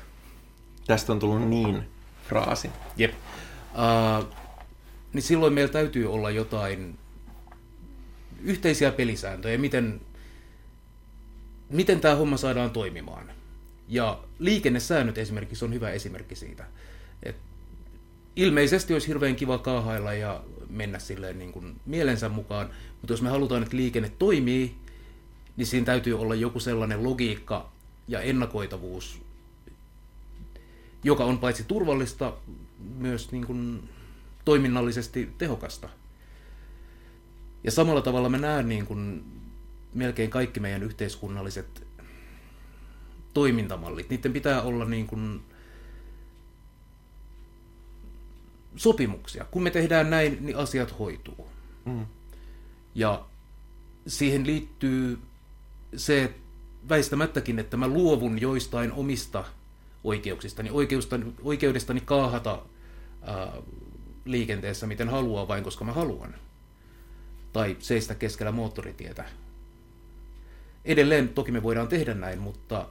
tästä on tullut niin fraasi.
Jep. Uh, niin silloin meillä täytyy olla jotain yhteisiä pelisääntöjä, miten, miten tämä homma saadaan toimimaan. Ja liikennesäännöt esimerkiksi on hyvä esimerkki siitä. Et ilmeisesti olisi hirveän kiva kaahailla ja mennä silleen niin kuin mielensä mukaan, mutta jos me halutaan, että liikenne toimii, niin siinä täytyy olla joku sellainen logiikka ja ennakoitavuus, joka on paitsi turvallista, myös niin kuin toiminnallisesti tehokasta. Ja samalla tavalla mä näen niin kuin melkein kaikki meidän yhteiskunnalliset toimintamallit. Niiden pitää olla niin kuin sopimuksia. Kun me tehdään näin, niin asiat hoituu. Mm. Ja siihen liittyy se väistämättäkin, että mä luovun joistain omista oikeuksistani, oikeudestani, oikeudestani kaahata ää, liikenteessä miten haluaa vain koska mä haluan. Tai seistä keskellä moottoritietä. Edelleen toki me voidaan tehdä näin, mutta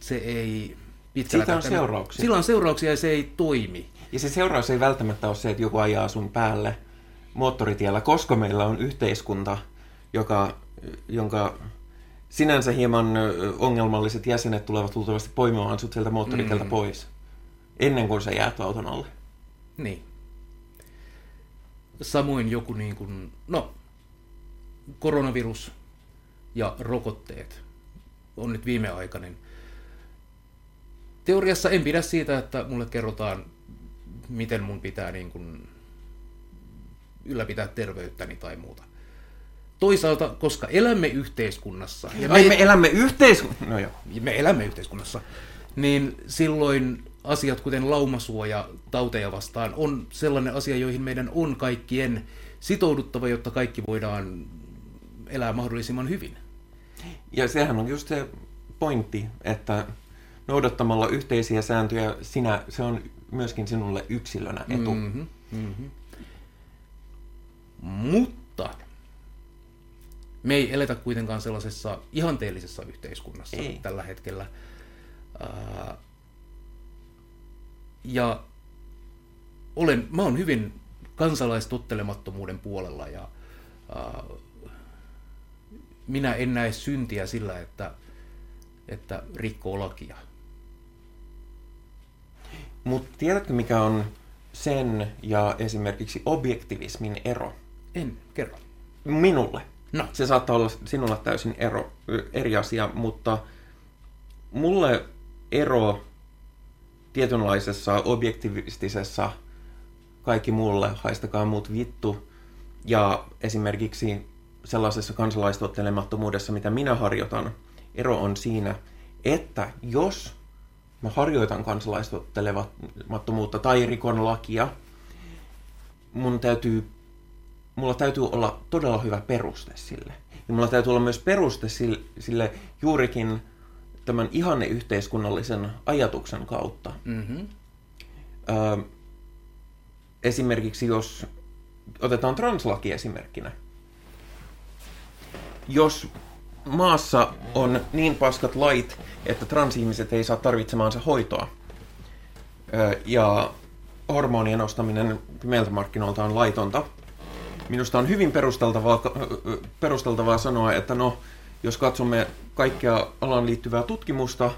se ei
pitkällä Siitä on seurauksia.
Sillä on seurauksia ja se ei toimi.
Ja se seuraus ei välttämättä ole se, että joku ajaa sun päälle moottoritiellä, koska meillä on yhteiskunta, joka, jonka sinänsä hieman ongelmalliset jäsenet tulevat luultavasti poimimaan sut sieltä moottoritieltä mm. pois, ennen kuin sä jäät auton alle.
Niin. Samoin joku niin kuin, no, koronavirus ja rokotteet on nyt viimeaikainen. Teoriassa en pidä siitä, että mulle kerrotaan, miten mun pitää niin kuin ylläpitää terveyttäni tai muuta. Toisaalta, koska elämme yhteiskunnassa.
Ja me, Ai me elämme yhteiskunnassa?
No joo. Me elämme yhteiskunnassa. Niin silloin asiat, kuten laumasuoja tauteja vastaan, on sellainen asia, joihin meidän on kaikkien sitouduttava, jotta kaikki voidaan elää mahdollisimman hyvin.
Ja sehän on just se pointti, että noudattamalla yhteisiä sääntöjä sinä, se on myöskin sinulle yksilönä etu. Mm-hmm, mm-hmm.
Mutta me ei eletä kuitenkaan sellaisessa ihanteellisessa yhteiskunnassa ei. tällä hetkellä. ja olen, mä oon hyvin kansalaistottelemattomuuden puolella ja minä en näe syntiä sillä, että, että rikkoo lakia.
Mutta tiedätkö, mikä on sen ja esimerkiksi objektivismin ero?
En, kerro.
Minulle. No. Se saattaa olla sinulla täysin ero, eri asia, mutta mulle ero tietynlaisessa objektivistisessa kaikki mulle, haistakaa muut vittu, Ja esimerkiksi sellaisessa kansalaistottelemattomuudessa, mitä minä harjoitan, ero on siinä, että jos mä harjoitan kansalaistottelemattomuutta tai rikon lakia, mun täytyy, mulla täytyy olla todella hyvä peruste sille. Ja mulla täytyy olla myös peruste sille, sille juurikin tämän ihanneyhteiskunnallisen ajatuksen kautta.
Mm-hmm.
Ö, esimerkiksi jos otetaan translaki esimerkkinä. Jos maassa on niin paskat lait, että transihmiset ei saa tarvitsemaansa hoitoa, ja hormonien ostaminen pimeiltä markkinoilta on laitonta, minusta on hyvin perusteltavaa, perusteltavaa sanoa, että no, jos katsomme kaikkea alan liittyvää tutkimusta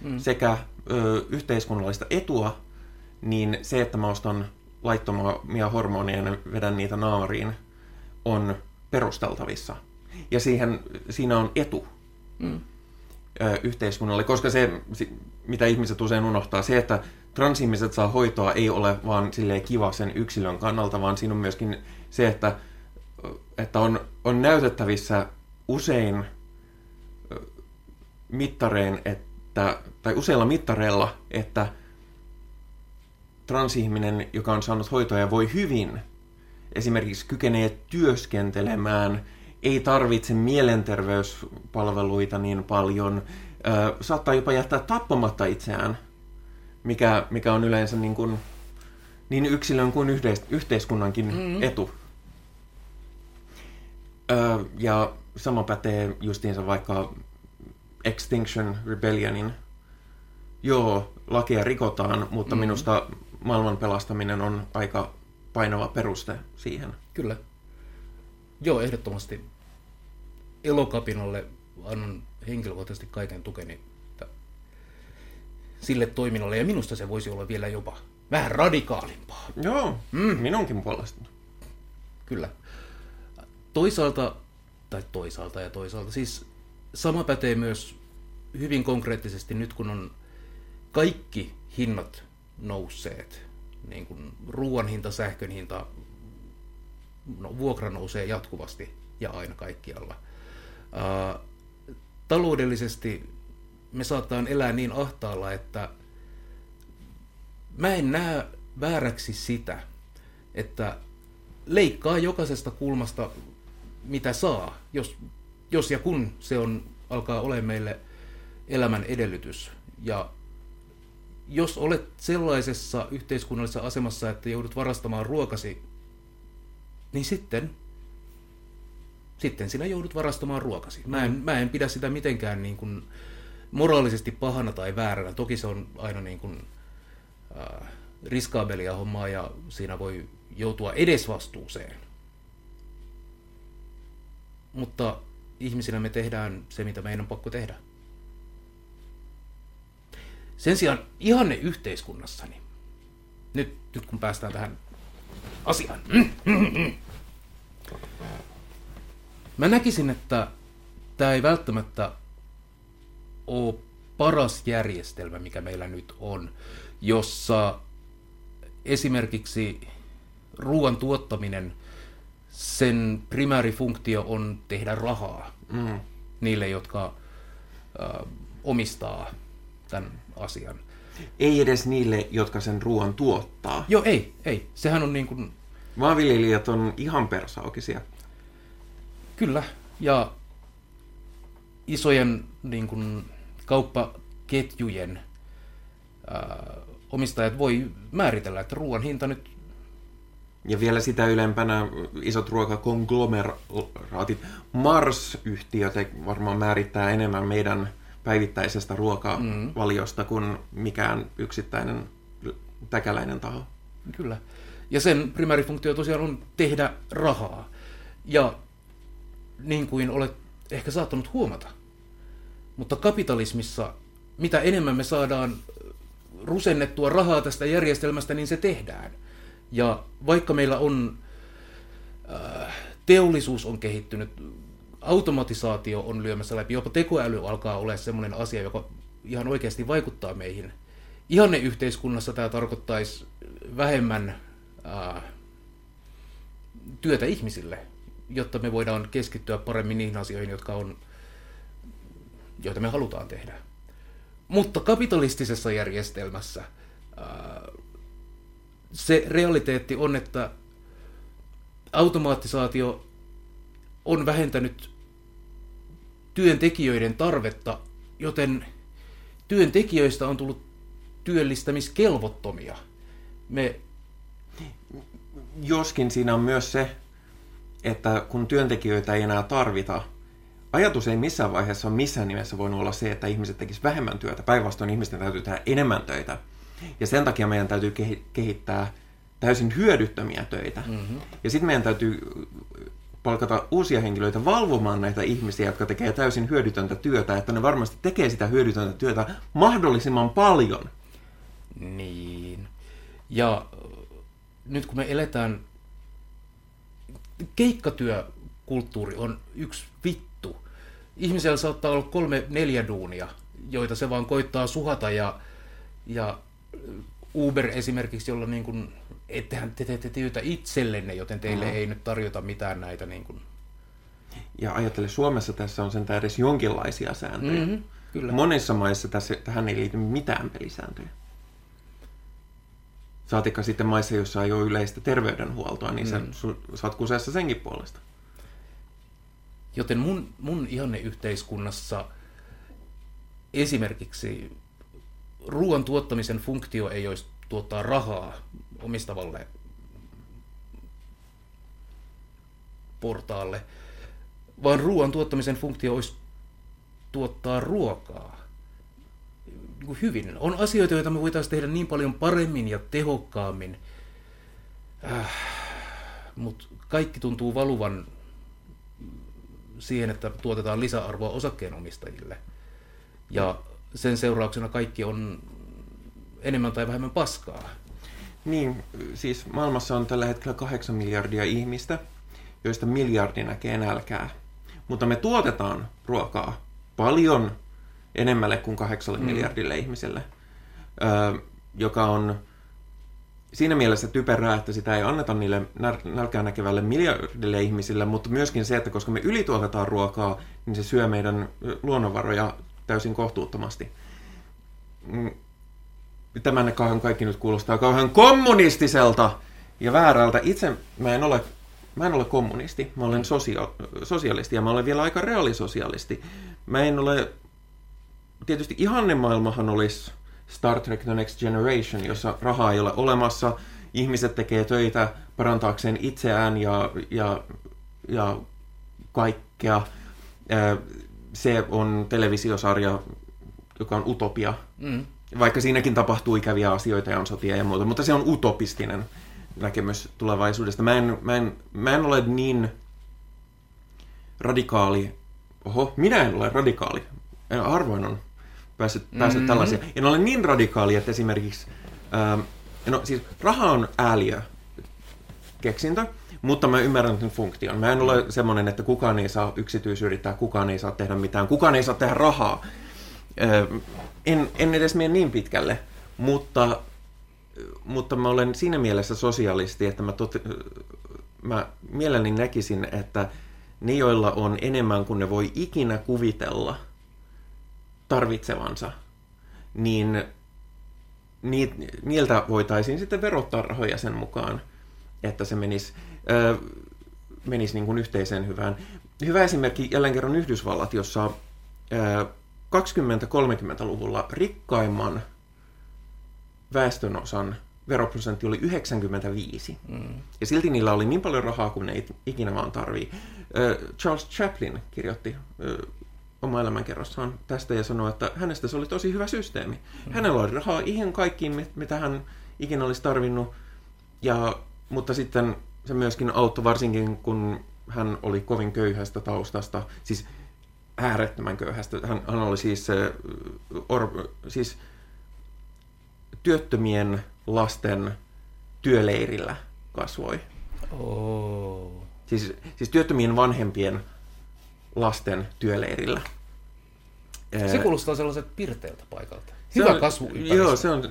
mm. sekä ö, yhteiskunnallista etua, niin se, että mä ostan laittomia hormoneja ja vedän niitä naamariin, on perusteltavissa. Ja siihen, siinä on etu mm. ö, yhteiskunnalle, koska se, mitä ihmiset usein unohtaa, se, että transihmiset saa hoitoa, ei ole vaan silleen kiva sen yksilön kannalta, vaan siinä on myöskin se, että, että on, on näytettävissä usein mittarein, että, tai useilla mittareilla, että transihminen, joka on saanut hoitoja, voi hyvin, esimerkiksi kykenee työskentelemään, ei tarvitse mielenterveyspalveluita niin paljon, saattaa jopa jättää tappamatta itseään, mikä, mikä on yleensä niin, kuin, niin yksilön kuin yhteiskunnankin mm-hmm. etu. Ja sama pätee justiinsa vaikka Extinction Rebellionin. Joo, lakia rikotaan, mutta mm-hmm. minusta maailman pelastaminen on aika painava peruste siihen.
Kyllä. Joo, ehdottomasti. Elokapinalle annan henkilökohtaisesti kaiken tukeni sille toiminnalle, ja minusta se voisi olla vielä jopa vähän radikaalimpaa.
Joo, mm. minunkin puolesta.
Kyllä. Toisaalta, tai toisaalta ja toisaalta, siis sama pätee myös hyvin konkreettisesti nyt, kun on kaikki hinnat nousseet, niin kuin ruoan hinta, sähkön hinta, no, vuokra nousee jatkuvasti ja aina kaikkialla. Ää, taloudellisesti me saattaa elää niin ahtaalla, että mä en näe vääräksi sitä, että leikkaa jokaisesta kulmasta mitä saa, jos, jos ja kun se on, alkaa olemaan meille elämän edellytys. Ja jos olet sellaisessa yhteiskunnallisessa asemassa, että joudut varastamaan ruokasi, niin sitten, sitten sinä joudut varastamaan ruokasi. Mä en, mä en pidä sitä mitenkään niin kuin moraalisesti pahana tai vääränä. Toki se on aina niin kuin, äh, riskaabelia hommaa ja siinä voi joutua edesvastuuseen. Mutta ihmisinä me tehdään se, mitä meidän on pakko tehdä. Sen sijaan ihanne yhteiskunnassani, nyt, nyt kun päästään tähän asiaan, mä näkisin, että tämä ei välttämättä ole paras järjestelmä, mikä meillä nyt on, jossa esimerkiksi ruoan tuottaminen, sen primäärifunktio on tehdä rahaa mm. niille, jotka ö, omistaa tämän asian.
Ei edes niille, jotka sen ruoan tuottaa.
Joo, ei, ei. Sehän on niin kuin...
Maanviljelijät on ihan persaukisia.
Kyllä, ja isojen niin kuin, kauppaketjujen ää, omistajat voi määritellä, että ruoan hinta nyt...
Ja vielä sitä ylempänä isot ruokakonglomeraatit. Mars-yhtiöt varmaan määrittää enemmän meidän päivittäisestä ruokavaliosta mm. kuin mikään yksittäinen täkäläinen taho.
Kyllä. Ja sen primäärifunktio tosiaan on tehdä rahaa. Ja niin kuin olet ehkä saattanut huomata, mutta kapitalismissa mitä enemmän me saadaan rusennettua rahaa tästä järjestelmästä, niin se tehdään. Ja vaikka meillä on, äh, teollisuus on kehittynyt, automatisaatio on lyömässä läpi, jopa tekoäly alkaa olla sellainen asia, joka ihan oikeasti vaikuttaa meihin. Ihanne yhteiskunnassa tämä tarkoittaisi vähemmän äh, työtä ihmisille, jotta me voidaan keskittyä paremmin niihin asioihin, jotka on, joita me halutaan tehdä. Mutta kapitalistisessa järjestelmässä ää, se realiteetti on, että automatisaatio on vähentänyt työntekijöiden tarvetta, joten työntekijöistä on tullut työllistämiskelvottomia. Me...
Joskin siinä on myös se, että kun työntekijöitä ei enää tarvita, ajatus ei missään vaiheessa ole missään nimessä voinut olla se, että ihmiset tekisivät vähemmän työtä. Päinvastoin ihmisten täytyy tehdä enemmän töitä. Ja sen takia meidän täytyy kehittää täysin hyödyttömiä töitä. Mm-hmm. Ja sitten meidän täytyy palkata uusia henkilöitä valvomaan näitä ihmisiä, jotka tekee täysin hyödytöntä työtä, että ne varmasti tekee sitä hyödytöntä työtä mahdollisimman paljon.
Niin. Ja nyt kun me eletään, keikkatyökulttuuri on yksi vittu. Ihmisellä saattaa olla kolme, neljä duunia, joita se vaan koittaa suhata ja, ja Uber esimerkiksi, jolla niin kuin, ettehän te teette työtä itsellenne, joten teille mm. ei nyt tarjota mitään näitä niin kuin...
Ja ajattele, Suomessa tässä on sen edes jonkinlaisia sääntöjä. Mm-hmm, kyllä. Monissa maissa tässä, tähän ei liity mitään pelisääntöjä. Saatikka sitten maissa, joissa ei ole yleistä terveydenhuoltoa, niin mm. sä, sä oot kuseessa senkin puolesta.
Joten mun, mun ihanne yhteiskunnassa esimerkiksi ruoan tuottamisen funktio ei olisi tuottaa rahaa omistavalle portaalle, vaan ruoan tuottamisen funktio olisi tuottaa ruokaa niin hyvin. On asioita, joita me voitaisiin tehdä niin paljon paremmin ja tehokkaammin, äh, mutta kaikki tuntuu valuvan siihen, että tuotetaan lisäarvoa osakkeenomistajille. Ja sen seurauksena kaikki on enemmän tai vähemmän paskaa.
Niin, siis maailmassa on tällä hetkellä kahdeksan miljardia ihmistä, joista miljardi näkee nälkää. Mutta me tuotetaan ruokaa paljon enemmälle kuin kahdeksalle mm. miljardille ihmiselle, joka on siinä mielessä typerää, että sitä ei anneta niille nälkää näkevälle miljardille ihmisille, mutta myöskin se, että koska me ylituotetaan ruokaa, niin se syö meidän luonnonvaroja täysin kohtuuttomasti. Mm. Tämän kauhean kaikki nyt kuulostaa kauhean kommunistiselta ja väärältä. Itse mä en ole, mä en ole kommunisti, mä olen sosio, sosialisti ja mä olen vielä aika reaalisosialisti. Mä en ole, tietysti ihannemaailmahan olisi Star Trek The Next Generation, jossa rahaa ei ole olemassa, ihmiset tekee töitä parantaakseen itseään ja, ja, ja kaikkea se on televisiosarja, joka on utopia. Mm. Vaikka siinäkin tapahtuu ikäviä asioita ja on sotia ja muuta, mutta se on utopistinen näkemys tulevaisuudesta. Mä en, mä en, mä en ole niin radikaali. Oho, minä en ole radikaali. Harvoin on päässyt, päässyt mm-hmm. tällaisia. En ole niin radikaali, että esimerkiksi... Ähm, no siis raha on ääliö keksintö, mutta mä ymmärrän sen funktion. Mä en ole semmoinen, että kukaan ei saa yksityisyrittää, kukaan ei saa tehdä mitään, kukaan ei saa tehdä rahaa. En, en edes mene niin pitkälle, mutta, mutta mä olen siinä mielessä sosialisti, että mä, tot, mä mielelläni näkisin, että ne, joilla on enemmän kuin ne voi ikinä kuvitella tarvitsevansa, niin niiltä voitaisiin sitten verottaa rahoja sen mukaan, että se menisi ö, menisi niin kuin yhteiseen hyvään. Hyvä esimerkki jälleen kerran Yhdysvallat, jossa ö, 20-30-luvulla rikkaimman väestönosan veroprosentti oli 95. Mm. Ja silti niillä oli niin paljon rahaa kuin ne ikinä vaan tarvii. Charles Chaplin kirjoitti oma elämänkerrossaan tästä ja sanoi, että hänestä se oli tosi hyvä systeemi. Mm. Hänellä oli rahaa ihan kaikkiin, mitä hän ikinä olisi tarvinnut, ja, mutta sitten se myöskin auttoi varsinkin, kun hän oli kovin köyhästä taustasta, siis äärettömän köyhästä. Hän, hän oli siis, or, siis työttömien lasten työleirillä kasvoi. Oh. Siis, siis työttömien vanhempien lasten työleirillä.
Se kuulostaa sellaiset pirteiltä paikalta. Hyvä
on,
kasvuympäristö.
Joo, se on,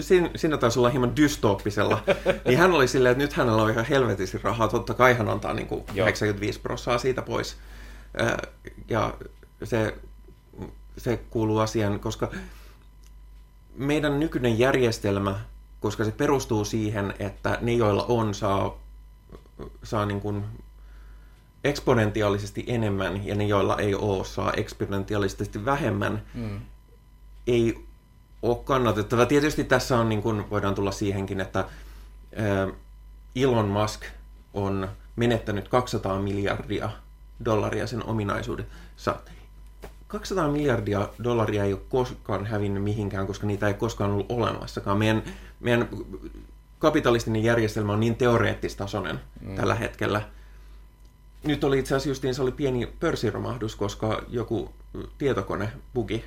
siinä, siinä taisi olla hieman dystooppisella. niin hän oli silleen, että nyt hänellä on ihan helvetisin rahaa, totta kai hän antaa niin kuin 95 prosenttia siitä pois. Ja se, se kuuluu asiaan, koska meidän nykyinen järjestelmä, koska se perustuu siihen, että ne, joilla on, saa, saa niin kuin eksponentiaalisesti enemmän ja ne, joilla ei ole, saa eksponentiaalisesti vähemmän, mm. ei ole kannatettava. Tietysti tässä on, niin kuin voidaan tulla siihenkin, että Elon Musk on menettänyt 200 miljardia dollaria sen ominaisuudessa. 200 miljardia dollaria ei ole koskaan hävinnyt mihinkään, koska niitä ei koskaan ollut olemassakaan. Meidän, meidän kapitalistinen järjestelmä on niin teoreettistasoinen mm. tällä hetkellä. Nyt oli itse asiassa justiin, se oli pieni pörssiromahdus, koska joku tietokone bugi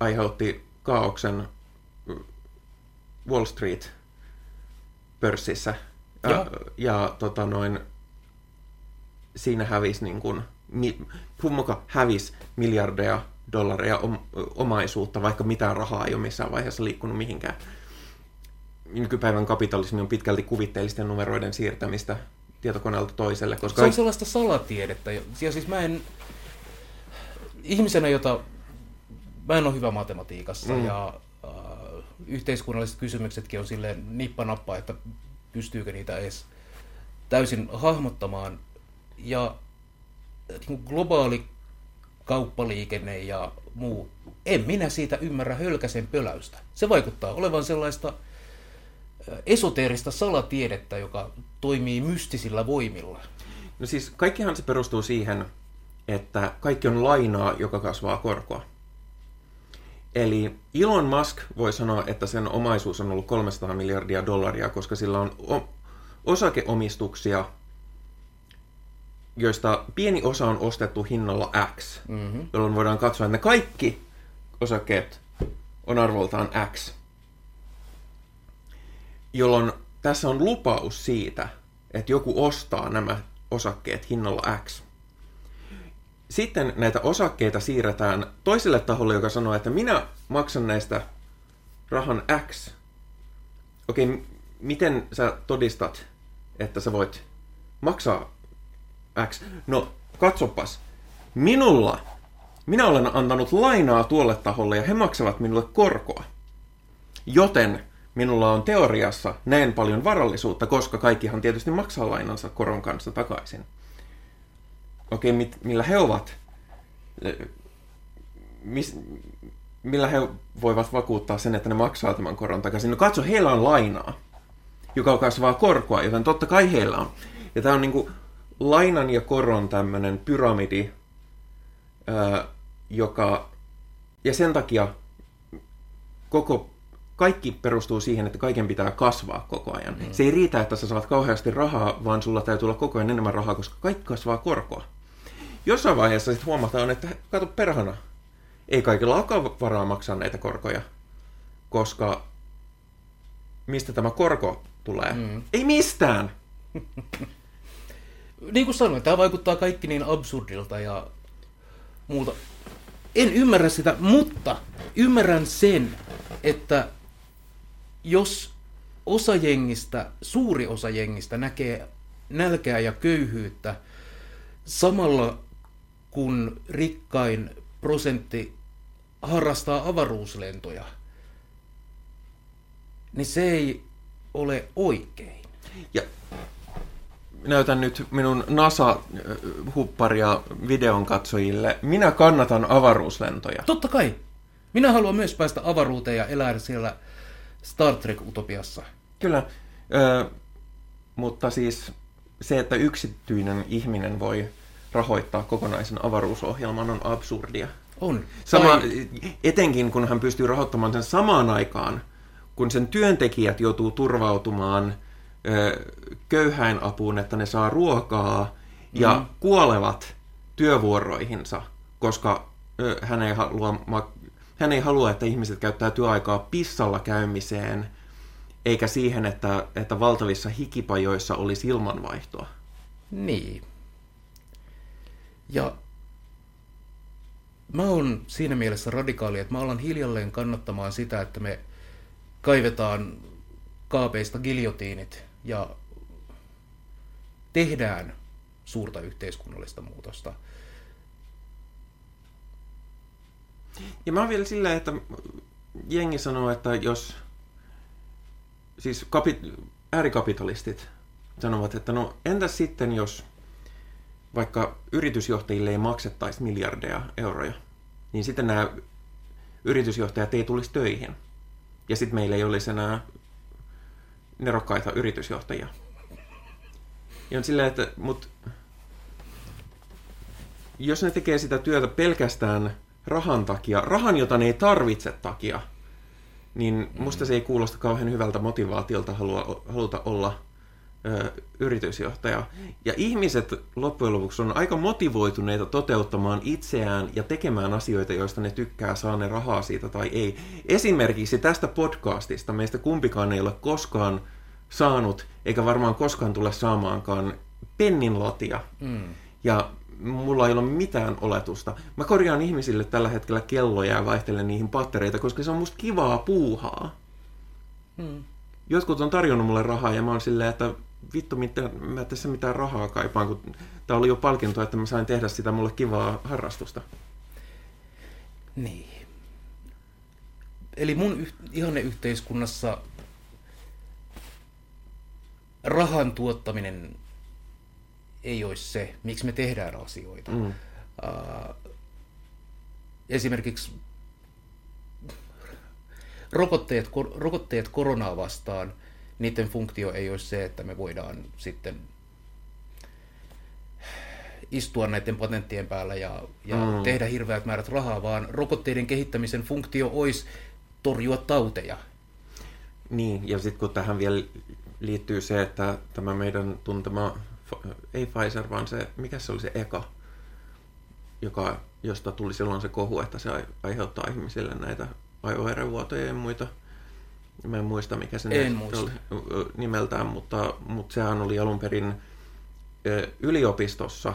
aiheutti kaauksen Wall Street pörssissä. Ja, ja, ja tota noin, siinä hävisi niin kuin, Pummoka hävisi miljardeja dollareja omaisuutta, vaikka mitään rahaa ei ole missään vaiheessa liikkunut mihinkään. Nykypäivän kapitalismi on pitkälti kuvitteellisten numeroiden siirtämistä tietokoneelta toiselle. Koska...
Se on sellaista salatiedettä. Ja siis mä en... Ihmisenä, jota... Mä en ole hyvä matematiikassa mm. ja äh, yhteiskunnalliset kysymyksetkin on silleen nippanappa, että pystyykö niitä edes täysin hahmottamaan. Ja niin globaali kauppaliikenne ja muu, en minä siitä ymmärrä hölkäsen pöläystä. Se vaikuttaa olevan sellaista esoteerista salatiedettä, joka toimii mystisillä voimilla.
No siis kaikkihan se perustuu siihen, että kaikki on lainaa, joka kasvaa korkoa. Eli Elon Musk voi sanoa, että sen omaisuus on ollut 300 miljardia dollaria, koska sillä on osakeomistuksia, joista pieni osa on ostettu hinnalla X, mm-hmm. jolloin voidaan katsoa, että ne kaikki osakkeet on arvoltaan X. Jolloin tässä on lupaus siitä, että joku ostaa nämä osakkeet hinnalla X. Sitten näitä osakkeita siirretään toiselle taholle, joka sanoo, että minä maksan näistä rahan X. Okei, miten sä todistat, että sä voit maksaa X. No, katsopas. Minulla, minä olen antanut lainaa tuolle taholle ja he maksavat minulle korkoa. Joten minulla on teoriassa näin paljon varallisuutta, koska kaikkihan tietysti maksaa lainansa koron kanssa takaisin. Okei, mit, millä he ovat? Mis, millä he voivat vakuuttaa sen, että ne maksaa tämän koron takaisin? No katso, heillä on lainaa, joka kasvaa korkoa, joten totta kai heillä on. Ja tämä on niin kuin lainan ja koron tämmöinen pyramidi, ää, joka, ja sen takia koko, kaikki perustuu siihen, että kaiken pitää kasvaa koko ajan. Mm. Se ei riitä, että sä saat kauheasti rahaa, vaan sulla täytyy olla koko ajan enemmän rahaa, koska kaikki kasvaa korkoa. Jossain vaiheessa sitten huomataan, että kato perhana, ei kaikilla olekaan varaa maksaa näitä korkoja, koska mistä tämä korko tulee? Mm. Ei mistään!
niin kuin sanoin, tämä vaikuttaa kaikki niin absurdilta ja muuta. En ymmärrä sitä, mutta ymmärrän sen, että jos osa jengistä, suuri osa jengistä näkee nälkää ja köyhyyttä samalla kun rikkain prosentti harrastaa avaruuslentoja, niin se ei ole oikein.
Ja näytän nyt minun NASA-hupparia videon katsojille. Minä kannatan avaruuslentoja.
Totta kai. Minä haluan myös päästä avaruuteen ja elää siellä Star Trek-utopiassa.
Kyllä, ö, mutta siis se, että yksityinen ihminen voi rahoittaa kokonaisen avaruusohjelman on absurdia.
On.
Sama, tai... Etenkin kun hän pystyy rahoittamaan sen samaan aikaan, kun sen työntekijät joutuu turvautumaan köyhäin apuun, että ne saa ruokaa ja mm. kuolevat työvuoroihinsa, koska hän ei, halua, hän ei halua, että ihmiset käyttää työaikaa pissalla käymiseen, eikä siihen, että, että valtavissa hikipajoissa olisi ilmanvaihtoa.
Niin. Ja mä oon siinä mielessä radikaali, että mä alan hiljalleen kannattamaan sitä, että me kaivetaan kaapeista giljotiinit ja tehdään suurta yhteiskunnallista muutosta.
Ja mä oon vielä sillä, että jengi sanoo, että jos siis kapi- äärikapitalistit sanovat, että no entäs sitten, jos vaikka yritysjohtajille ei maksettaisi miljardeja euroja, niin sitten nämä yritysjohtajat ei tulisi töihin. Ja sitten meillä ei olisi enää nerokkaita yritysjohtajia. Ja on silleen, että mut, jos ne tekee sitä työtä pelkästään rahan takia, rahan, jota ne ei tarvitse takia, niin musta se ei kuulosta kauhean hyvältä motivaatiolta halua, haluta olla ö, yritysjohtaja. Ja ihmiset loppujen lopuksi on aika motivoituneita toteuttamaan itseään ja tekemään asioita, joista ne tykkää, saa ne rahaa siitä tai ei. Esimerkiksi tästä podcastista meistä kumpikaan ei ole koskaan saanut, eikä varmaan koskaan tule saamaankaan pennin latia. Mm. Ja mulla ei ole mitään oletusta. Mä korjaan ihmisille tällä hetkellä kelloja ja vaihtelen niihin pattereita, koska se on musta kivaa puuhaa. Hmm. Jotkut on tarjonnut mulle rahaa ja mä oon silleen, että vittu, mitä, mä tässä mitään rahaa kaipaan, kun tää oli jo palkinto, että mä sain tehdä sitä mulle kivaa harrastusta.
Niin. Eli mun yh- ihanne yhteiskunnassa rahan tuottaminen ei olisi se, miksi me tehdään asioita. Mm. Uh, esimerkiksi rokotteet, rokotteet koronaa vastaan, niiden funktio ei olisi se, että me voidaan sitten istua näiden patenttien päällä ja, ja mm. tehdä hirveät määrät rahaa, vaan rokotteiden kehittämisen funktio olisi torjua tauteja.
Niin, ja sitten kun tähän vielä liittyy se, että tämä meidän tuntema ei Pfizer, vaan se, mikä se oli se eka, joka, josta tuli silloin se kohu, että se aiheuttaa ihmisille näitä aivoverenvuotoja ja muita. Mä en muista, mikä se
en muista. oli
nimeltään, mutta, mutta sehän oli alun perin yliopistossa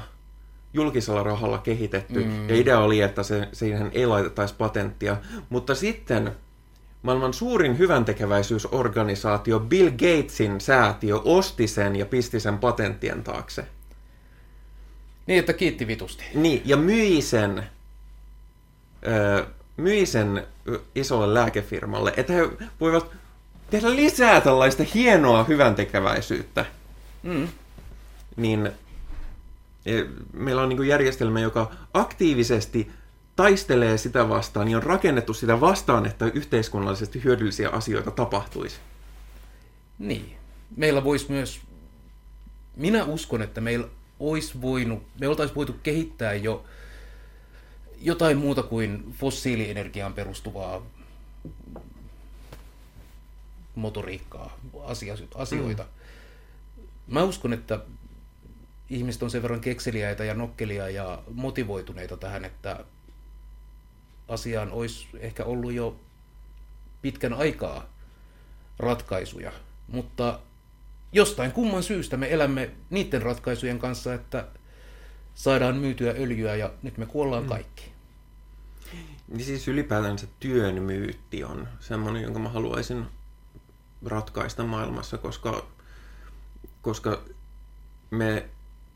julkisella rahalla kehitetty. Mm. Ja idea oli, että se, siihen ei laitettaisi patenttia. Mutta sitten Maailman suurin hyväntekeväisyysorganisaatio Bill Gatesin säätiö osti sen ja pisti sen patenttien taakse.
Niin, että kiitti vitusti.
Niin, ja myi sen, öö, myi sen isolle lääkefirmalle, että he voivat tehdä lisää tällaista hienoa hyväntekeväisyyttä. Mm. Niin e, meillä on niin järjestelmä, joka aktiivisesti taistelee sitä vastaan, niin on rakennettu sitä vastaan, että yhteiskunnallisesti hyödyllisiä asioita tapahtuisi.
Niin. Meillä voisi myös, minä uskon, että meillä olisi voinut, me oltaisiin voitu kehittää jo jotain muuta kuin fossiilienergiaan perustuvaa motoriikkaa, asioita. Mm. Mä uskon, että ihmiset on sen verran kekseliäitä ja nokkelia ja motivoituneita tähän, että asiaan olisi ehkä ollut jo pitkän aikaa ratkaisuja, mutta jostain kumman syystä me elämme niiden ratkaisujen kanssa, että saadaan myytyä öljyä ja nyt me kuollaan mm. kaikki.
Niin siis ylipäätänsä työn myytti on semmoinen, jonka mä haluaisin ratkaista maailmassa, koska, koska me,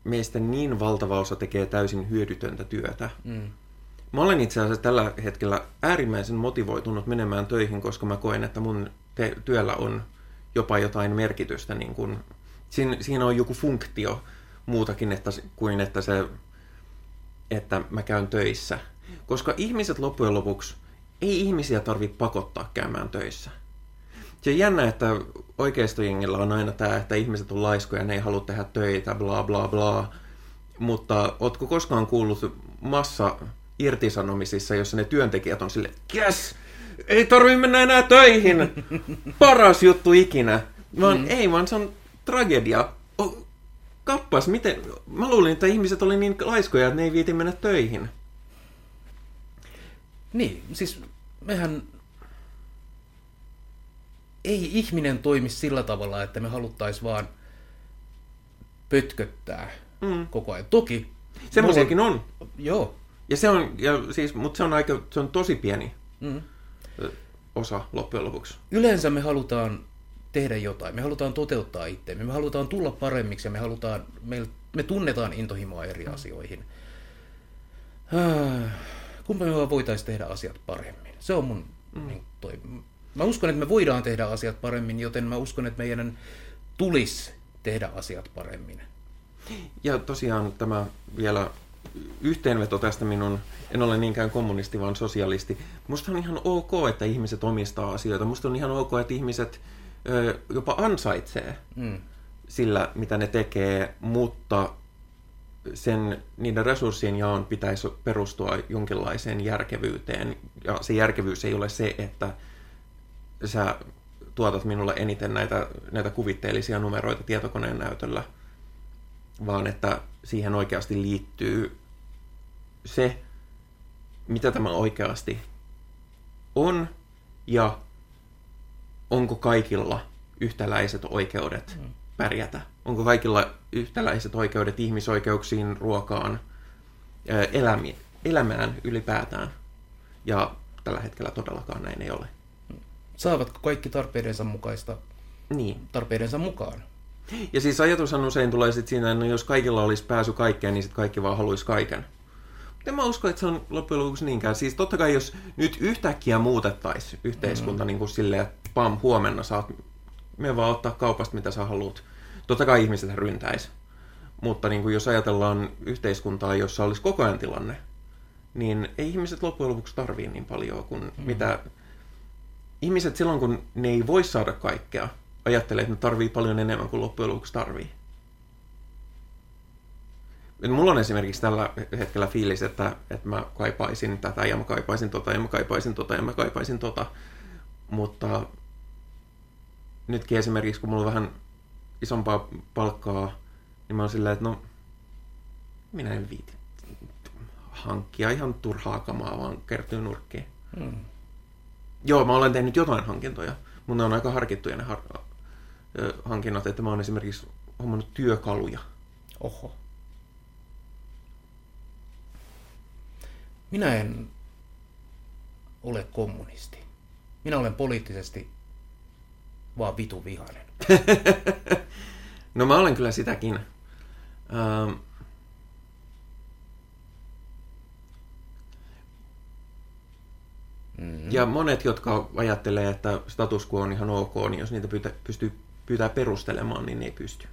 meistä niin valtava osa tekee täysin hyödytöntä työtä. Mm. Mä olen itse asiassa tällä hetkellä äärimmäisen motivoitunut menemään töihin, koska mä koen, että mun te- työllä on jopa jotain merkitystä. Niin kun, siinä, siinä on joku funktio muutakin että, kuin että, se, että mä käyn töissä. Koska ihmiset loppujen lopuksi, ei ihmisiä tarvitse pakottaa käymään töissä. Se on jännä, että oikeistojengillä on aina tämä, että ihmiset on laiskoja, ne ei halua tehdä töitä, bla bla bla. Mutta ootko koskaan kuullut massa irtisanomisissa, jossa ne työntekijät on sille, yes, ei tarvi mennä enää töihin, paras juttu ikinä. Vaan mm. ei, vaan se on tragedia. Oh, kappas, miten, mä luulin, että ihmiset oli niin laiskoja, että ne ei viiti mennä töihin.
Niin, siis mehän ei ihminen toimi sillä tavalla, että me haluttaisiin vaan pötköttää mm. koko ajan. Toki...
Semmoisiakin on.
Joo,
Ja se on, ja siis, mutta se on, aika, se on tosi pieni
Mm.
osa loppujen lopuksi.
Yleensä me halutaan tehdä jotain, me halutaan toteuttaa itseämme, me halutaan tulla paremmiksi ja me halutaan, me, me tunnetaan intohimoa eri asioihin. Ah, Kumpa me voitaisiin tehdä asiat paremmin. Se on mun mm. niin, toi. Mä uskon, että me voidaan tehdä asiat paremmin, joten mä uskon, että meidän tulisi tehdä asiat paremmin.
Ja tosiaan tämä vielä yhteenveto tästä minun, en ole niinkään kommunisti, vaan sosialisti. Musta on ihan ok, että ihmiset omistaa asioita. Musta on ihan ok, että ihmiset ö, jopa ansaitsee
Mm.
sillä, mitä ne tekee, mutta sen, niiden resurssien jaon pitäisi perustua jonkinlaiseen järkevyyteen. Ja se järkevyys ei ole se, että sä tuotat minulle eniten näitä, näitä kuvitteellisia numeroita tietokoneen näytöllä, vaan että siihen oikeasti liittyy se, mitä tämä oikeasti on ja onko kaikilla yhtäläiset oikeudet pärjätä. Onko kaikilla yhtäläiset oikeudet ihmisoikeuksiin, ruokaan, elämi, elämään ylipäätään. Ja tällä hetkellä todellakaan näin ei ole.
Saavatko kaikki tarpeidensa mukaista
Niin.
tarpeidensa mukaan?
Ja siis ajatushan usein tulee sit siinä, että no jos kaikilla olisi pääsy kaikkeen, niin sitten kaikki vaan haluaisi kaiken. Mutta en mä usko, että se on loppujen lopuksi niinkään. Siis totta kai jos nyt yhtäkkiä muutettaisiin yhteiskunta mm. niin kuin silleen, että pam, huomenna saat, me vaan ottaa kaupasta mitä sä haluat. Totta kai ihmiset ryntäisi. Mutta niin kuin jos ajatellaan yhteiskuntaa, jossa olisi koko ajan tilanne, niin ei ihmiset loppujen lopuksi tarvii niin paljon kuin mm. mitä... Ihmiset silloin, kun ne ei voi saada kaikkea, ajattelee, että ne tarvii paljon enemmän kuin loppujen lopuksi tarvii. Mulla on esimerkiksi tällä hetkellä fiilis, että, että mä kaipaisin tätä ja mä kaipaisin tota ja mä kaipaisin tota ja mä kaipaisin tota. Mutta nytkin esimerkiksi, kun mulla on vähän isompaa palkkaa, niin mä oon silleen, että no minä en viiti hankkia ihan turhaa kamaa, vaan kertyy nurkkiin.
Mm.
Joo, mä olen tehnyt jotain hankintoja, mutta ne on aika harkittuja ne har- hankinnat, että mä oon esimerkiksi hommannut työkaluja.
Oho. Minä en ole kommunisti. Minä olen poliittisesti vaan vitu vihainen.
No mä olen kyllä sitäkin. Ähm,
Mm.
ja monet, jotka ajattelee, että status quo on ihan ok, niin jos niitä pyytä, pystyy pyytää perustelemaan, niin ne ei pysty.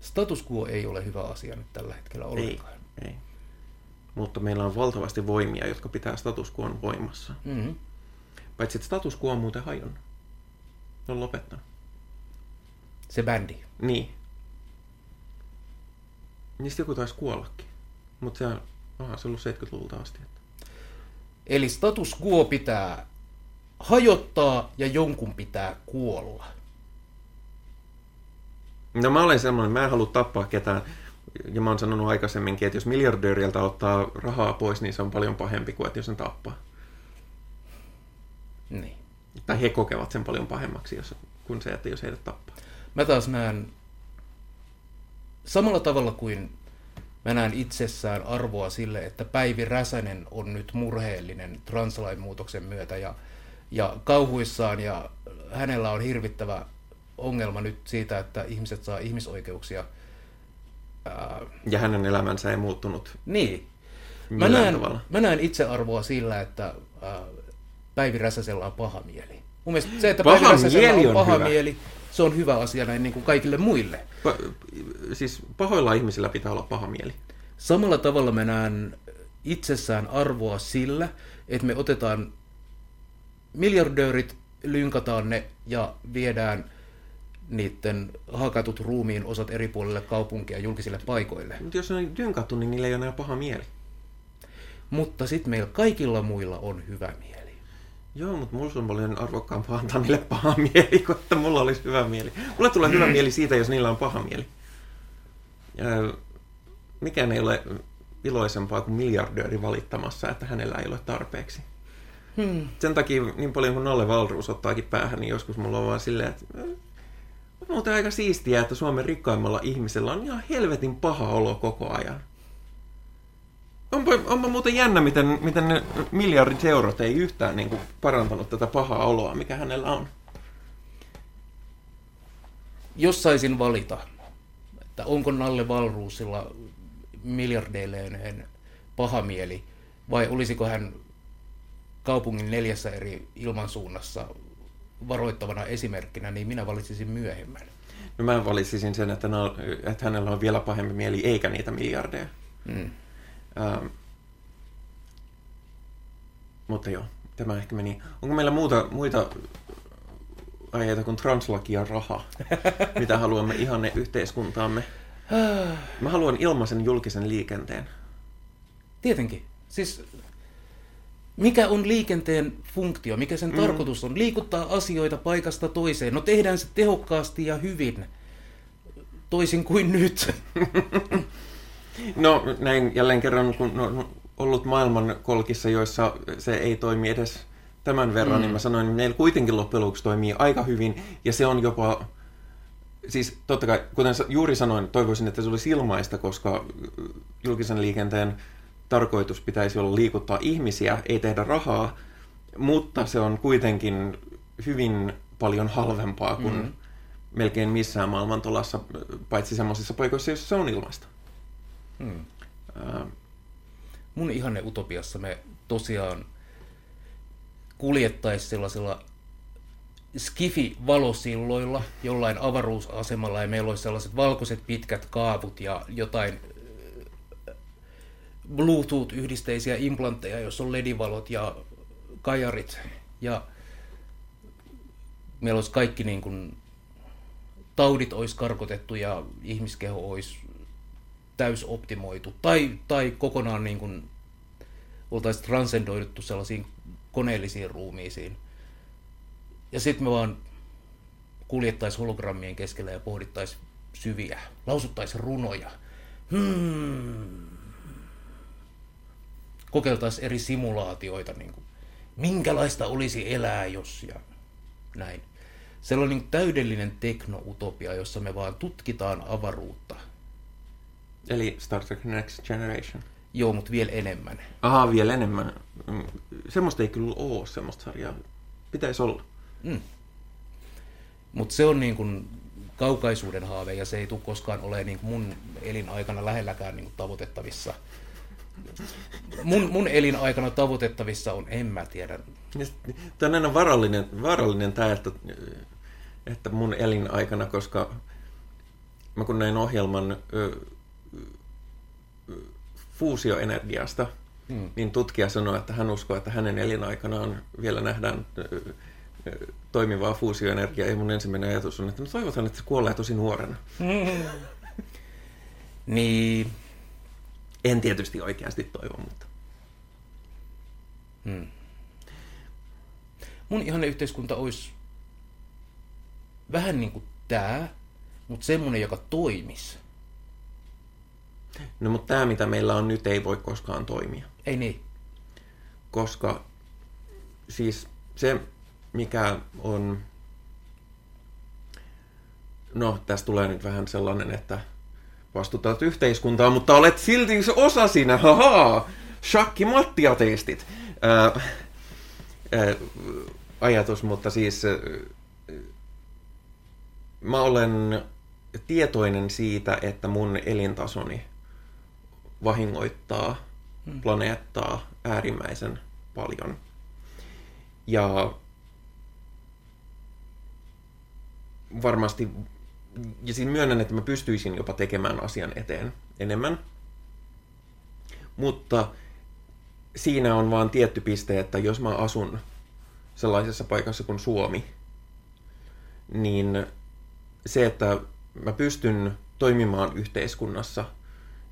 Status quo ei ole hyvä asia nyt tällä hetkellä
Ei,
ollenkaan.
ei. Mutta meillä on valtavasti voimia, jotka pitää status quoon voimassa.
Mm.
Paitsi että status quo on muuten hajonnut. Ne on lopettanut.
Se bändi.
Niin. Niistä joku taisi kuollakin. Mutta se on, aha, se on ollut 70-luvulta asti. Että.
Eli status quo pitää hajottaa ja jonkun pitää kuolla.
No mä olen semmoinen, mä en halua tappaa ketään. Ja mä oon sanonut aikaisemminkin, että jos miljardööriltä ottaa rahaa pois, niin se on paljon pahempi kuin että jos sen tappaa.
Niin.
Tai he kokevat sen paljon pahemmaksi jos, kuin se, että jos heidät tappaa.
Mä taas näen samalla tavalla kuin mä näen itsessään arvoa sille, että Päivi Räsänen on nyt murheellinen translain muutoksen myötä ja, ja kauhuissaan ja hänellä on hirvittävä ongelma nyt siitä, että ihmiset saa ihmisoikeuksia.
Ja hänen elämänsä ei muuttunut
niin. Mä näen,
tavalla.
mä näen itsearvoa sillä, että Päivi Räsäsellä on paha mieli. Mun mielestä se, että
Paha
Päivi Räsäsellä
mieli
on
on
paha
hyvä.
mieli, se on hyvä asia näin niin kuin kaikille muille.
Pa- siis pahoilla ihmisillä pitää olla paha mieli.
Samalla tavalla mä näen itsessään arvoa sillä, että me otetaan miljardöörit, lynkataan ne ja viedään niiden hakatut ruumiin osat eri puolille kaupunkia julkisille paikoille.
Mutta jos ne on dynkattu, niin niillä ei ole enää paha mieli.
Mutta sitten meillä kaikilla muilla on hyvä mieli.
Joo, mutta mulla on paljon arvokkaampaa antaa niille paha mieli, kuin että mulla olisi hyvä mieli. Mulle tulee hyvä mieli siitä, jos niillä on paha mieli. Ja mikään ei ole iloisempaa kuin miljardööri valittamassa, että hänellä ei ole tarpeeksi.
Hmm.
Sen takia niin paljon kuin Nalle Valruus ottaakin päähän, niin joskus mulla on vaan silleen, että muuten aika siistiä, että Suomen rikkaimmalla ihmisellä on ihan helvetin paha olo koko ajan. onpa, onpa muuten jännä, miten, miten ne miljardit eurot ei yhtään niin kuin, parantanut tätä pahaa oloa, mikä hänellä on.
Jos saisin valita, että onko Nalle Valruusilla miljardeilleen paha mieli, vai olisiko hän kaupungin neljässä eri ilmansuunnassa varoittavana esimerkkinä, niin minä valitsisin myöhemmän.
No mä valitsisin sen, että, na, että hänellä on vielä pahempi mieli, eikä niitä miljardeja. Mm. Ähm, mutta joo, tämä ehkä meni. Onko meillä muuta, muita aiheita kuin translaki ja raha, mitä haluamme ihanne yhteiskuntaamme? Mä haluan ilmaisen julkisen liikenteen.
Tietenkin. Siis mikä on liikenteen funktio, mikä sen mm. tarkoitus on? Liikuttaa asioita paikasta toiseen. No tehdään se tehokkaasti ja hyvin, toisin kuin nyt.
no näin jälleen kerran, kun on ollut maailman kolkissa, joissa se ei toimi edes tämän verran, mm. niin mä sanoin, että meillä kuitenkin loppujen lopuksi toimii aika hyvin, ja se on jopa, siis totta kai, kuten juuri sanoin, toivoisin, että se olisi ilmaista, koska julkisen liikenteen tarkoitus pitäisi olla liikuttaa ihmisiä, ei tehdä rahaa, mutta se on kuitenkin hyvin paljon halvempaa kuin mm-hmm. melkein missään maailmantolassa, paitsi semmoisissa paikoissa, joissa se on ilmaista. Mm.
Äh. Mun ihanne utopiassa me tosiaan kuljettaisiin sellaisilla skifi-valosilloilla jollain avaruusasemalla ja meillä olisi sellaiset valkoiset pitkät kaavut ja jotain Bluetooth-yhdisteisiä implantteja, jos on ledivalot ja kajarit. Ja meillä olisi kaikki niin kuin, taudit olisi karkotettu ja ihmiskeho olisi täysoptimoitu. Tai, tai kokonaan niin kuin, oltaisiin transcendoiduttu sellaisiin koneellisiin ruumiisiin. Ja sitten me vaan kuljettaisiin hologrammien keskellä ja pohdittaisiin syviä, lausuttaisiin runoja. Hmm kokeiltaisiin eri simulaatioita, niin kuin, minkälaista olisi elää, jos ja näin. Sellainen niin täydellinen teknoutopia, jossa me vaan tutkitaan avaruutta.
Eli Star Trek Next Generation.
Joo, mutta vielä enemmän.
Aha, vielä enemmän. Mm, semmoista ei kyllä ole, semmoista sarjaa. Pitäisi olla. Mm.
Mutta se on niin kuin kaukaisuuden haave ja se ei tule koskaan ole niin kuin mun elinaikana lähelläkään niin kuin tavoitettavissa – mun, mun elinaikana tavoitettavissa on, en mä tiedä.
Tämä on aina varallinen, varallinen tämä, että, että mun elinaikana, koska mä kun näin ohjelman ö, fuusioenergiasta, hmm. niin tutkija sanoi, että hän uskoo, että hänen elinaikanaan vielä nähdään ö, toimivaa fuusioenergiaa. Ja mun ensimmäinen ajatus on, että no toivotaan, että se kuolee tosi nuorena.
niin,
en tietysti oikeasti toivo, mutta...
Hmm. Mun ihanne yhteiskunta olisi vähän niin kuin tämä, mutta semmoinen, joka toimisi.
No mutta tämä, mitä meillä on nyt, ei voi koskaan toimia.
Ei niin.
Koska siis se, mikä on... No, tästä tulee nyt vähän sellainen, että vastutat yhteiskuntaa, mutta olet silti se osa siinä, haha, shakki Matti ateistit. Ää, ää, ajatus, mutta siis ää, mä olen tietoinen siitä, että mun elintasoni vahingoittaa hmm. planeettaa äärimmäisen paljon. Ja varmasti ja siinä myönnän, että mä pystyisin jopa tekemään asian eteen enemmän. Mutta siinä on vaan tietty piste, että jos mä asun sellaisessa paikassa kuin Suomi, niin se, että mä pystyn toimimaan yhteiskunnassa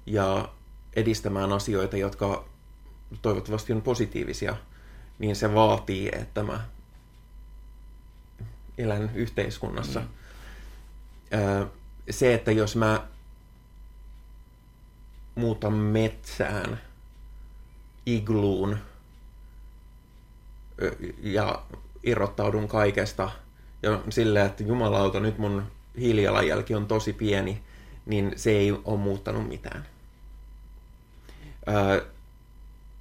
ja edistämään asioita, jotka toivottavasti on positiivisia, niin se vaatii, että mä elän yhteiskunnassa. Mm se, että jos mä muutan metsään igluun ja irrottaudun kaikesta ja silleen, että jumalauta, nyt mun hiilijalanjälki on tosi pieni, niin se ei ole muuttanut mitään.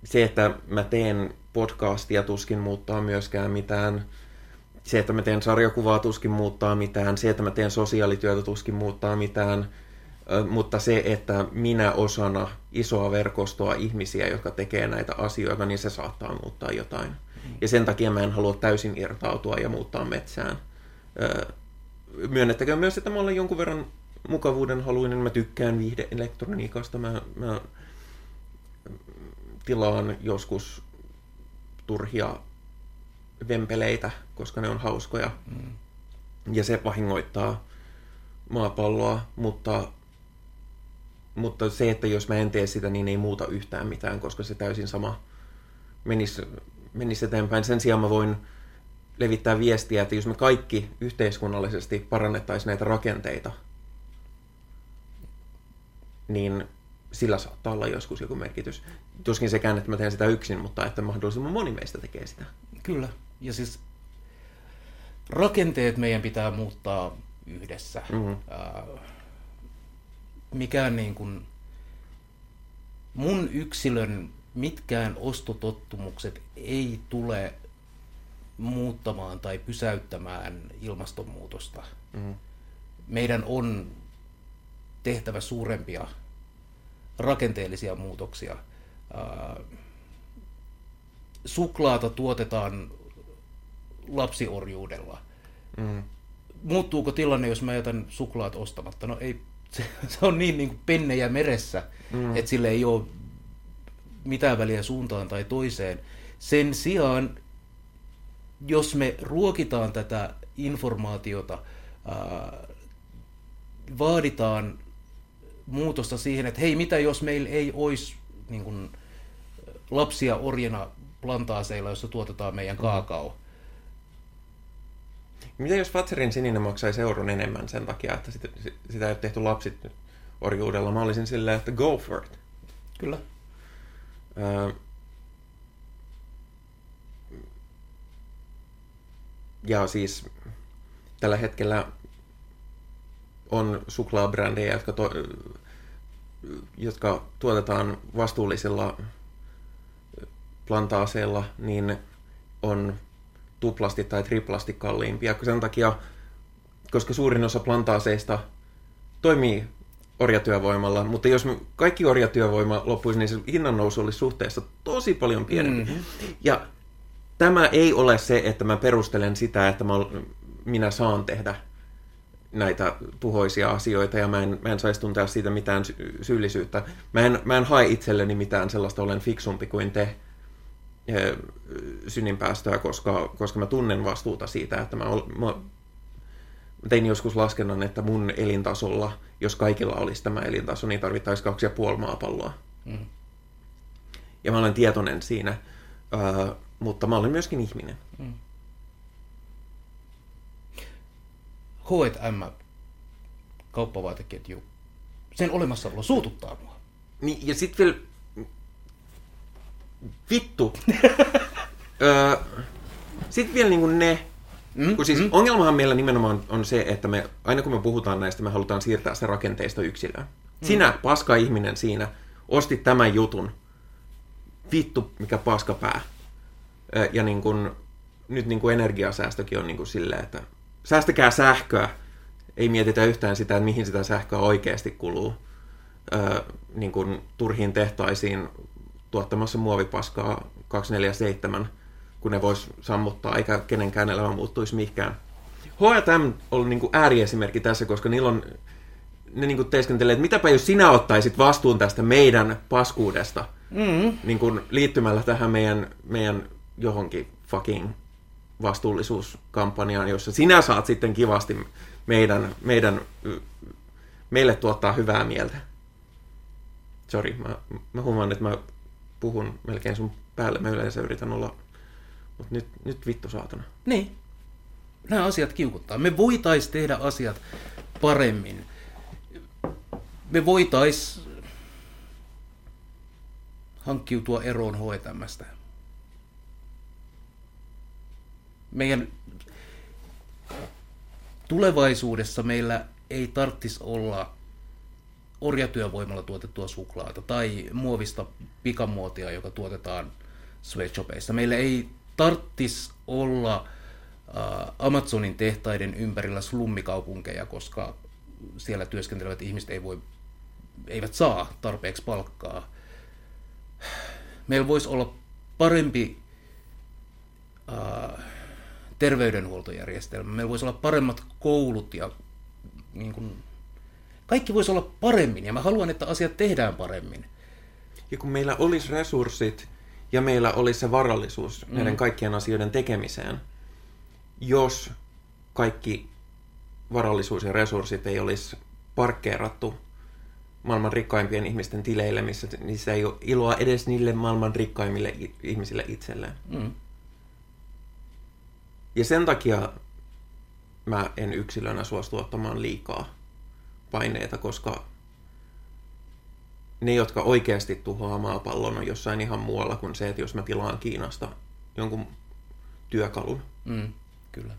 se, että mä teen podcastia tuskin muuttaa myöskään mitään. Se, että mä teen sarjakuvaa tuskin muuttaa mitään. Se, että mä teen sosiaalityötä tuskin muuttaa mitään. Mutta se, että minä osana isoa verkostoa ihmisiä, jotka tekee näitä asioita, niin se saattaa muuttaa jotain. Ja sen takia mä en halua täysin irtautua ja muuttaa metsään. Myönnettäkö myös, että mä olen jonkun verran mukavuuden haluinen. Mä tykkään viihdeelektroniikasta. Mä, mä tilaan joskus turhia vempeleitä, koska ne on hauskoja. Mm. Ja se vahingoittaa maapalloa, mutta, mutta se, että jos mä en tee sitä, niin ei muuta yhtään mitään, koska se täysin sama menisi, menisi eteenpäin. Sen sijaan mä voin levittää viestiä, että jos me kaikki yhteiskunnallisesti parannettaisiin näitä rakenteita, niin sillä saattaa olla joskus joku merkitys. Tuskin sekään, että mä teen sitä yksin, mutta että mahdollisimman moni meistä tekee sitä.
Kyllä. Ja siis rakenteet meidän pitää muuttaa yhdessä. Mm-hmm. mikään niin kuin, mun yksilön mitkään ostotottumukset ei tule muuttamaan tai pysäyttämään ilmastonmuutosta. Mm-hmm. Meidän on tehtävä suurempia rakenteellisia muutoksia. Suklaata tuotetaan lapsiorjuudella. Mm. Muuttuuko tilanne, jos mä jätän suklaat ostamatta? No ei, se, se on niin, niin kuin pennejä meressä, mm. että sille ei ole mitään väliä suuntaan tai toiseen. Sen sijaan, jos me ruokitaan tätä informaatiota, ää, vaaditaan muutosta siihen, että hei, mitä jos meillä ei olisi niin kuin, lapsia orjena plantaaseilla, jossa tuotetaan meidän mm. kaakao.
Mitä jos Fatserin sininen maksaisi euron enemmän sen takia, että sitä, sitä ei ole tehty lapsit orjuudella? Mä olisin silleen, että go for it.
Kyllä.
Öö, ja siis tällä hetkellä on suklaabrändejä, jotka, to, jotka tuotetaan vastuullisilla plantaaseilla, niin on tuplasti tai triplasti kalliimpia. Sen takia, koska suurin osa plantaaseista toimii orjatyövoimalla, mutta jos kaikki orjatyövoima loppuisi, niin se hinnan nousu olisi suhteessa tosi paljon pienempi. Mm-hmm. Ja tämä ei ole se, että mä perustelen sitä, että mä, minä saan tehdä näitä tuhoisia asioita ja mä en, mä en saisi tuntea siitä mitään sy- syyllisyyttä. Mä en, mä en hae itselleni mitään sellaista, olen fiksumpi kuin te eh, synninpäästöä, koska, koska mä tunnen vastuuta siitä, että mä, mä tein joskus laskennan, että mun elintasolla, jos kaikilla olisi tämä elintaso, niin tarvittaisiin kaksi ja puoli maapalloa. Mm. Ja mä olen tietoinen siinä, uh, mutta mä olen myöskin ihminen. Mm.
H&M kauppavaateketju, sen olemassaolo suututtaa mua.
Niin, ja sitten vielä, vittu. öö, sitten vielä niinku ne, mm, kun siis mm. ongelmahan meillä nimenomaan on se, että me, aina kun me puhutaan näistä, me halutaan siirtää se rakenteista yksilöön. Mm. Sinä, paska ihminen siinä, ostit tämän jutun. Vittu, mikä paska pää. Ja niin kun, nyt niin kuin energiasäästökin on niin kuin silleen, että säästäkää sähköä. Ei mietitä yhtään sitä, että mihin sitä sähköä oikeasti kuluu. Öö, niin kuin turhiin tehtaisiin tuottamassa muovipaskaa 247, kun ne vois sammuttaa, eikä kenenkään elämä muuttuisi mihinkään. H&M on niin kuin ääriesimerkki tässä, koska niillä on, ne niin kuin teeskentelee, että mitäpä jos sinä ottaisit vastuun tästä meidän paskuudesta, mm-hmm. niin kuin liittymällä tähän meidän, meidän johonkin fucking vastuullisuuskampanjaan, jossa sinä saat sitten kivasti meidän, meidän, meille tuottaa hyvää mieltä. Sori, mä, mä huomaan, että mä puhun melkein sun päälle. Mä yleensä yritän olla, mutta nyt, nyt vittu saatana.
Niin. Nämä asiat kiukuttaa. Me voitais tehdä asiat paremmin. Me voitais hankkiutua eroon hoitamästä meidän tulevaisuudessa meillä ei tarvitsisi olla orjatyövoimalla tuotettua suklaata tai muovista pikamuotia, joka tuotetaan sweatshopeissa. Meillä ei tarttis olla äh, Amazonin tehtaiden ympärillä slummikaupunkeja, koska siellä työskentelevät ihmiset ei voi, eivät saa tarpeeksi palkkaa. Meillä voisi olla parempi äh, terveydenhuoltojärjestelmä, meillä voisi olla paremmat koulut ja niin kuin, kaikki voisi olla paremmin ja mä haluan, että asiat tehdään paremmin.
Ja kun meillä olisi resurssit ja meillä olisi se varallisuus mm. näiden kaikkien asioiden tekemiseen, jos kaikki varallisuus ja resurssit ei olisi parkkeerattu maailman rikkaimpien ihmisten tileille, missä niissä ei ole iloa edes niille maailman rikkaimmille ihmisille itselleen. Mm. Ja sen takia mä en yksilönä suostu ottamaan liikaa paineita, koska ne, jotka oikeasti tuhoaa maapallon, on jossain ihan muualla kuin se, että jos mä tilaan Kiinasta jonkun työkalun.
Mm, kyllä.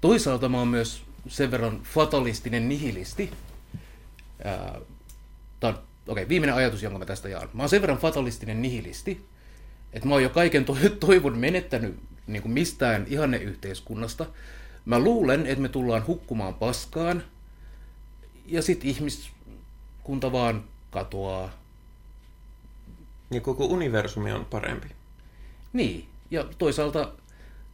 Toisaalta mä oon myös sen verran fatalistinen nihilisti. Tämä on, okay, viimeinen ajatus, jonka mä tästä jaan. Mä oon sen verran fatalistinen nihilisti, että mä oon jo kaiken toivon menettänyt niin kuin mistään ihanneyhteiskunnasta. Mä luulen, että me tullaan hukkumaan paskaan, ja sitten ihmiskunta vaan katoaa.
Ja koko universumi on parempi.
Niin, ja toisaalta,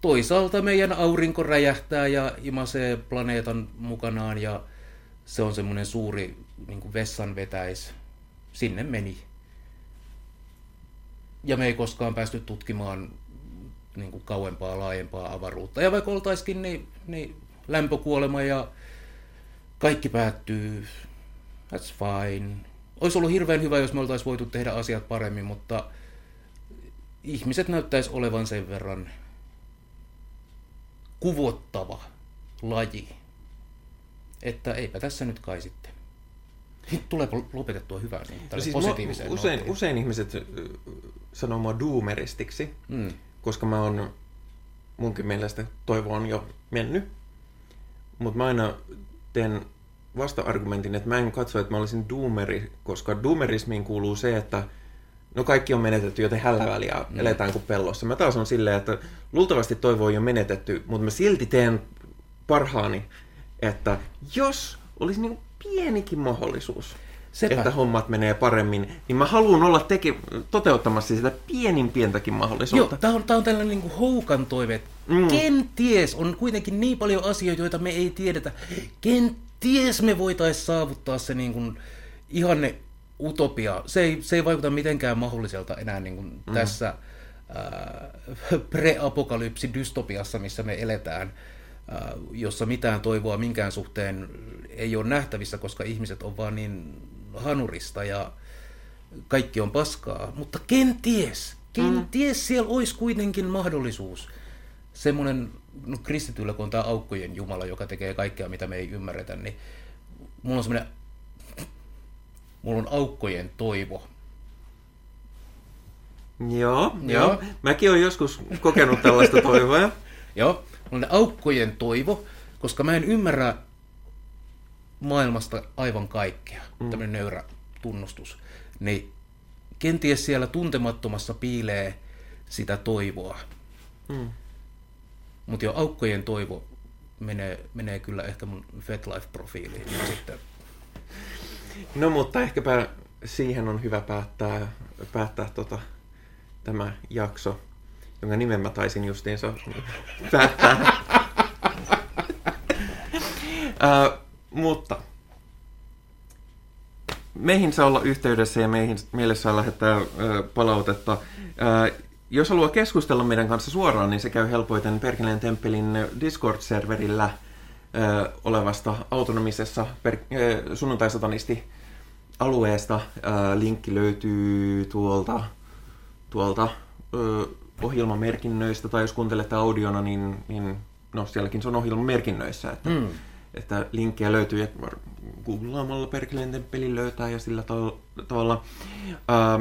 toisaalta meidän aurinko räjähtää ja imasee planeetan mukanaan, ja se on semmoinen suuri niin kuin vessan vetäis. Sinne meni. Ja me ei koskaan päästy tutkimaan niin kuin kauempaa, laajempaa avaruutta. Ja vaikka oltaisikin, niin, niin lämpökuolema ja kaikki päättyy, that's fine. Olisi ollut hirveän hyvä, jos me oltaisiin voitu tehdä asiat paremmin, mutta ihmiset näyttäisi olevan sen verran kuvottava laji, että eipä tässä nyt kai sitten. Tulee lopetettua hyvää niin, no siis positiiviseen
usein, usein ihmiset sanoo mua doomeristiksi, mm koska mä oon munkin mielestä toivo on jo mennyt. Mutta mä aina teen vasta-argumentin, että mä en katso, että mä olisin doomeri, koska doomerismiin kuuluu se, että no kaikki on menetetty, joten hällä väliä mm. eletään kuin pellossa. Mä taas on silleen, että luultavasti toivo on jo menetetty, mutta mä silti teen parhaani, että jos olisi niin pienikin mahdollisuus, Sepä. että hommat menee paremmin, niin mä haluan olla teki, toteuttamassa sitä pienin pientäkin mahdollisuutta.
Joo, tää on, tää on tällainen niin kuin houkan toive. Mm. Kenties on kuitenkin niin paljon asioita, joita me ei tiedetä. Kenties me voitaisiin saavuttaa se niin kuin ihanne utopia. Se ei, se ei vaikuta mitenkään mahdolliselta enää niin kuin mm. tässä äh, pre-apokalypsi dystopiassa, missä me eletään, äh, jossa mitään toivoa minkään suhteen ei ole nähtävissä, koska ihmiset on vaan niin hanurista ja kaikki on paskaa, mutta kenties, kenties mm. siellä olisi kuitenkin mahdollisuus. Semmoinen, no kristityllä kun on tämä aukkojen Jumala, joka tekee kaikkea, mitä me ei ymmärretä, niin mulla on semmoinen, mulla on aukkojen toivo.
Joo, joo. joo. Mäkin olen joskus kokenut tällaista toivoa.
joo, mulla on aukkojen toivo, koska mä en ymmärrä maailmasta aivan kaikkea, mm. tämmöinen nöyrä tunnustus, niin kenties siellä tuntemattomassa piilee sitä toivoa. Mm. Mutta jo aukkojen toivo menee, menee kyllä ehkä mun FetLife-profiiliin sitten.
No mutta ehkäpä siihen on hyvä päättää, päättää tota, tämä jakso, jonka nimen mä taisin justiinsa päättää. uh, Mutta meihin saa olla yhteydessä ja meihin, meille saa lähettää palautetta. Jos haluaa keskustella meidän kanssa suoraan, niin se käy helpoiten Perkeleen temppelin Discord-serverillä olevasta autonomisessa sunnuntaisatanisti alueesta. Linkki löytyy tuolta, tuolta ohjelmamerkinnöistä, tai jos kuuntelette audiona, niin, niin no sielläkin se on ohjelmamerkinnöissä, että mm että linkkejä löytyy, että googlaamalla Perkeleen temppeli löytää ja sillä tavalla. Ää,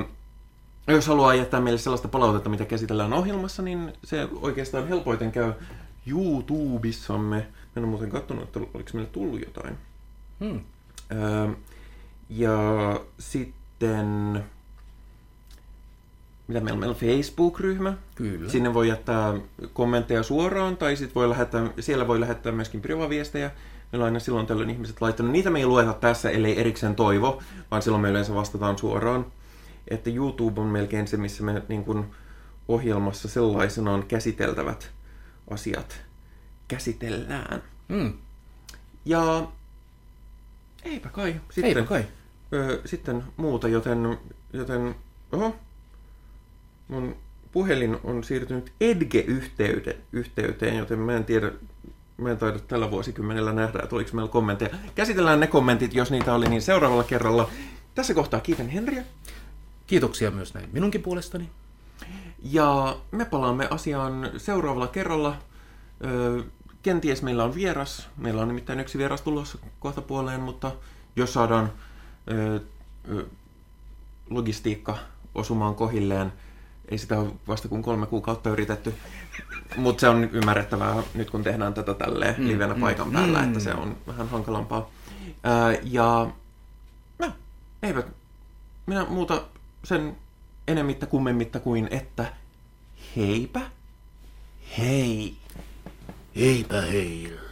jos haluaa jättää meille sellaista palautetta, mitä käsitellään ohjelmassa, niin se oikeastaan helpoiten käy YouTubessamme. Mä en ole muuten katsonut, että oliko meille tullut jotain. Hmm. Ää, Ja sitten... Mitä meillä on? Meillä on Facebook-ryhmä.
Kyllä.
Sinne voi jättää kommentteja suoraan, tai sitten voi lähettää, siellä voi lähettää myöskin privaviestejä. Meillä on aina silloin tällöin ihmiset laittanut. Niitä me ei lueta tässä, ellei erikseen toivo, vaan silloin me yleensä vastataan suoraan. Että YouTube on melkein se, missä me niin kuin, ohjelmassa sellaisenaan käsiteltävät asiat käsitellään.
Mm.
Ja eipä kai. Sitten,
Eipä kai.
Ö, sitten muuta, joten, joten oho, mun puhelin on siirtynyt Edge-yhteyteen, joten mä en tiedä, mä en taida tällä vuosikymmenellä nähdä, että oliko meillä kommentteja. Käsitellään ne kommentit, jos niitä oli, niin seuraavalla kerralla. Tässä kohtaa kiitän Henriä.
Kiitoksia myös näin minunkin puolestani.
Ja me palaamme asiaan seuraavalla kerralla. Öö, kenties meillä on vieras. Meillä on nimittäin yksi vieras tulossa kohta puoleen, mutta jos saadaan öö, logistiikka osumaan kohilleen, ei sitä ole vasta kuin kolme kuukautta yritetty. Mutta se on ymmärrettävää nyt kun tehdään tätä tälleen
Mm,
livenä
mm,
paikan päällä,
mm.
että se on vähän hankalampaa. Ää, ja no, eivät minä muuta sen enemmittä kummemmitta kuin että heipä hei.
Heipä heillä.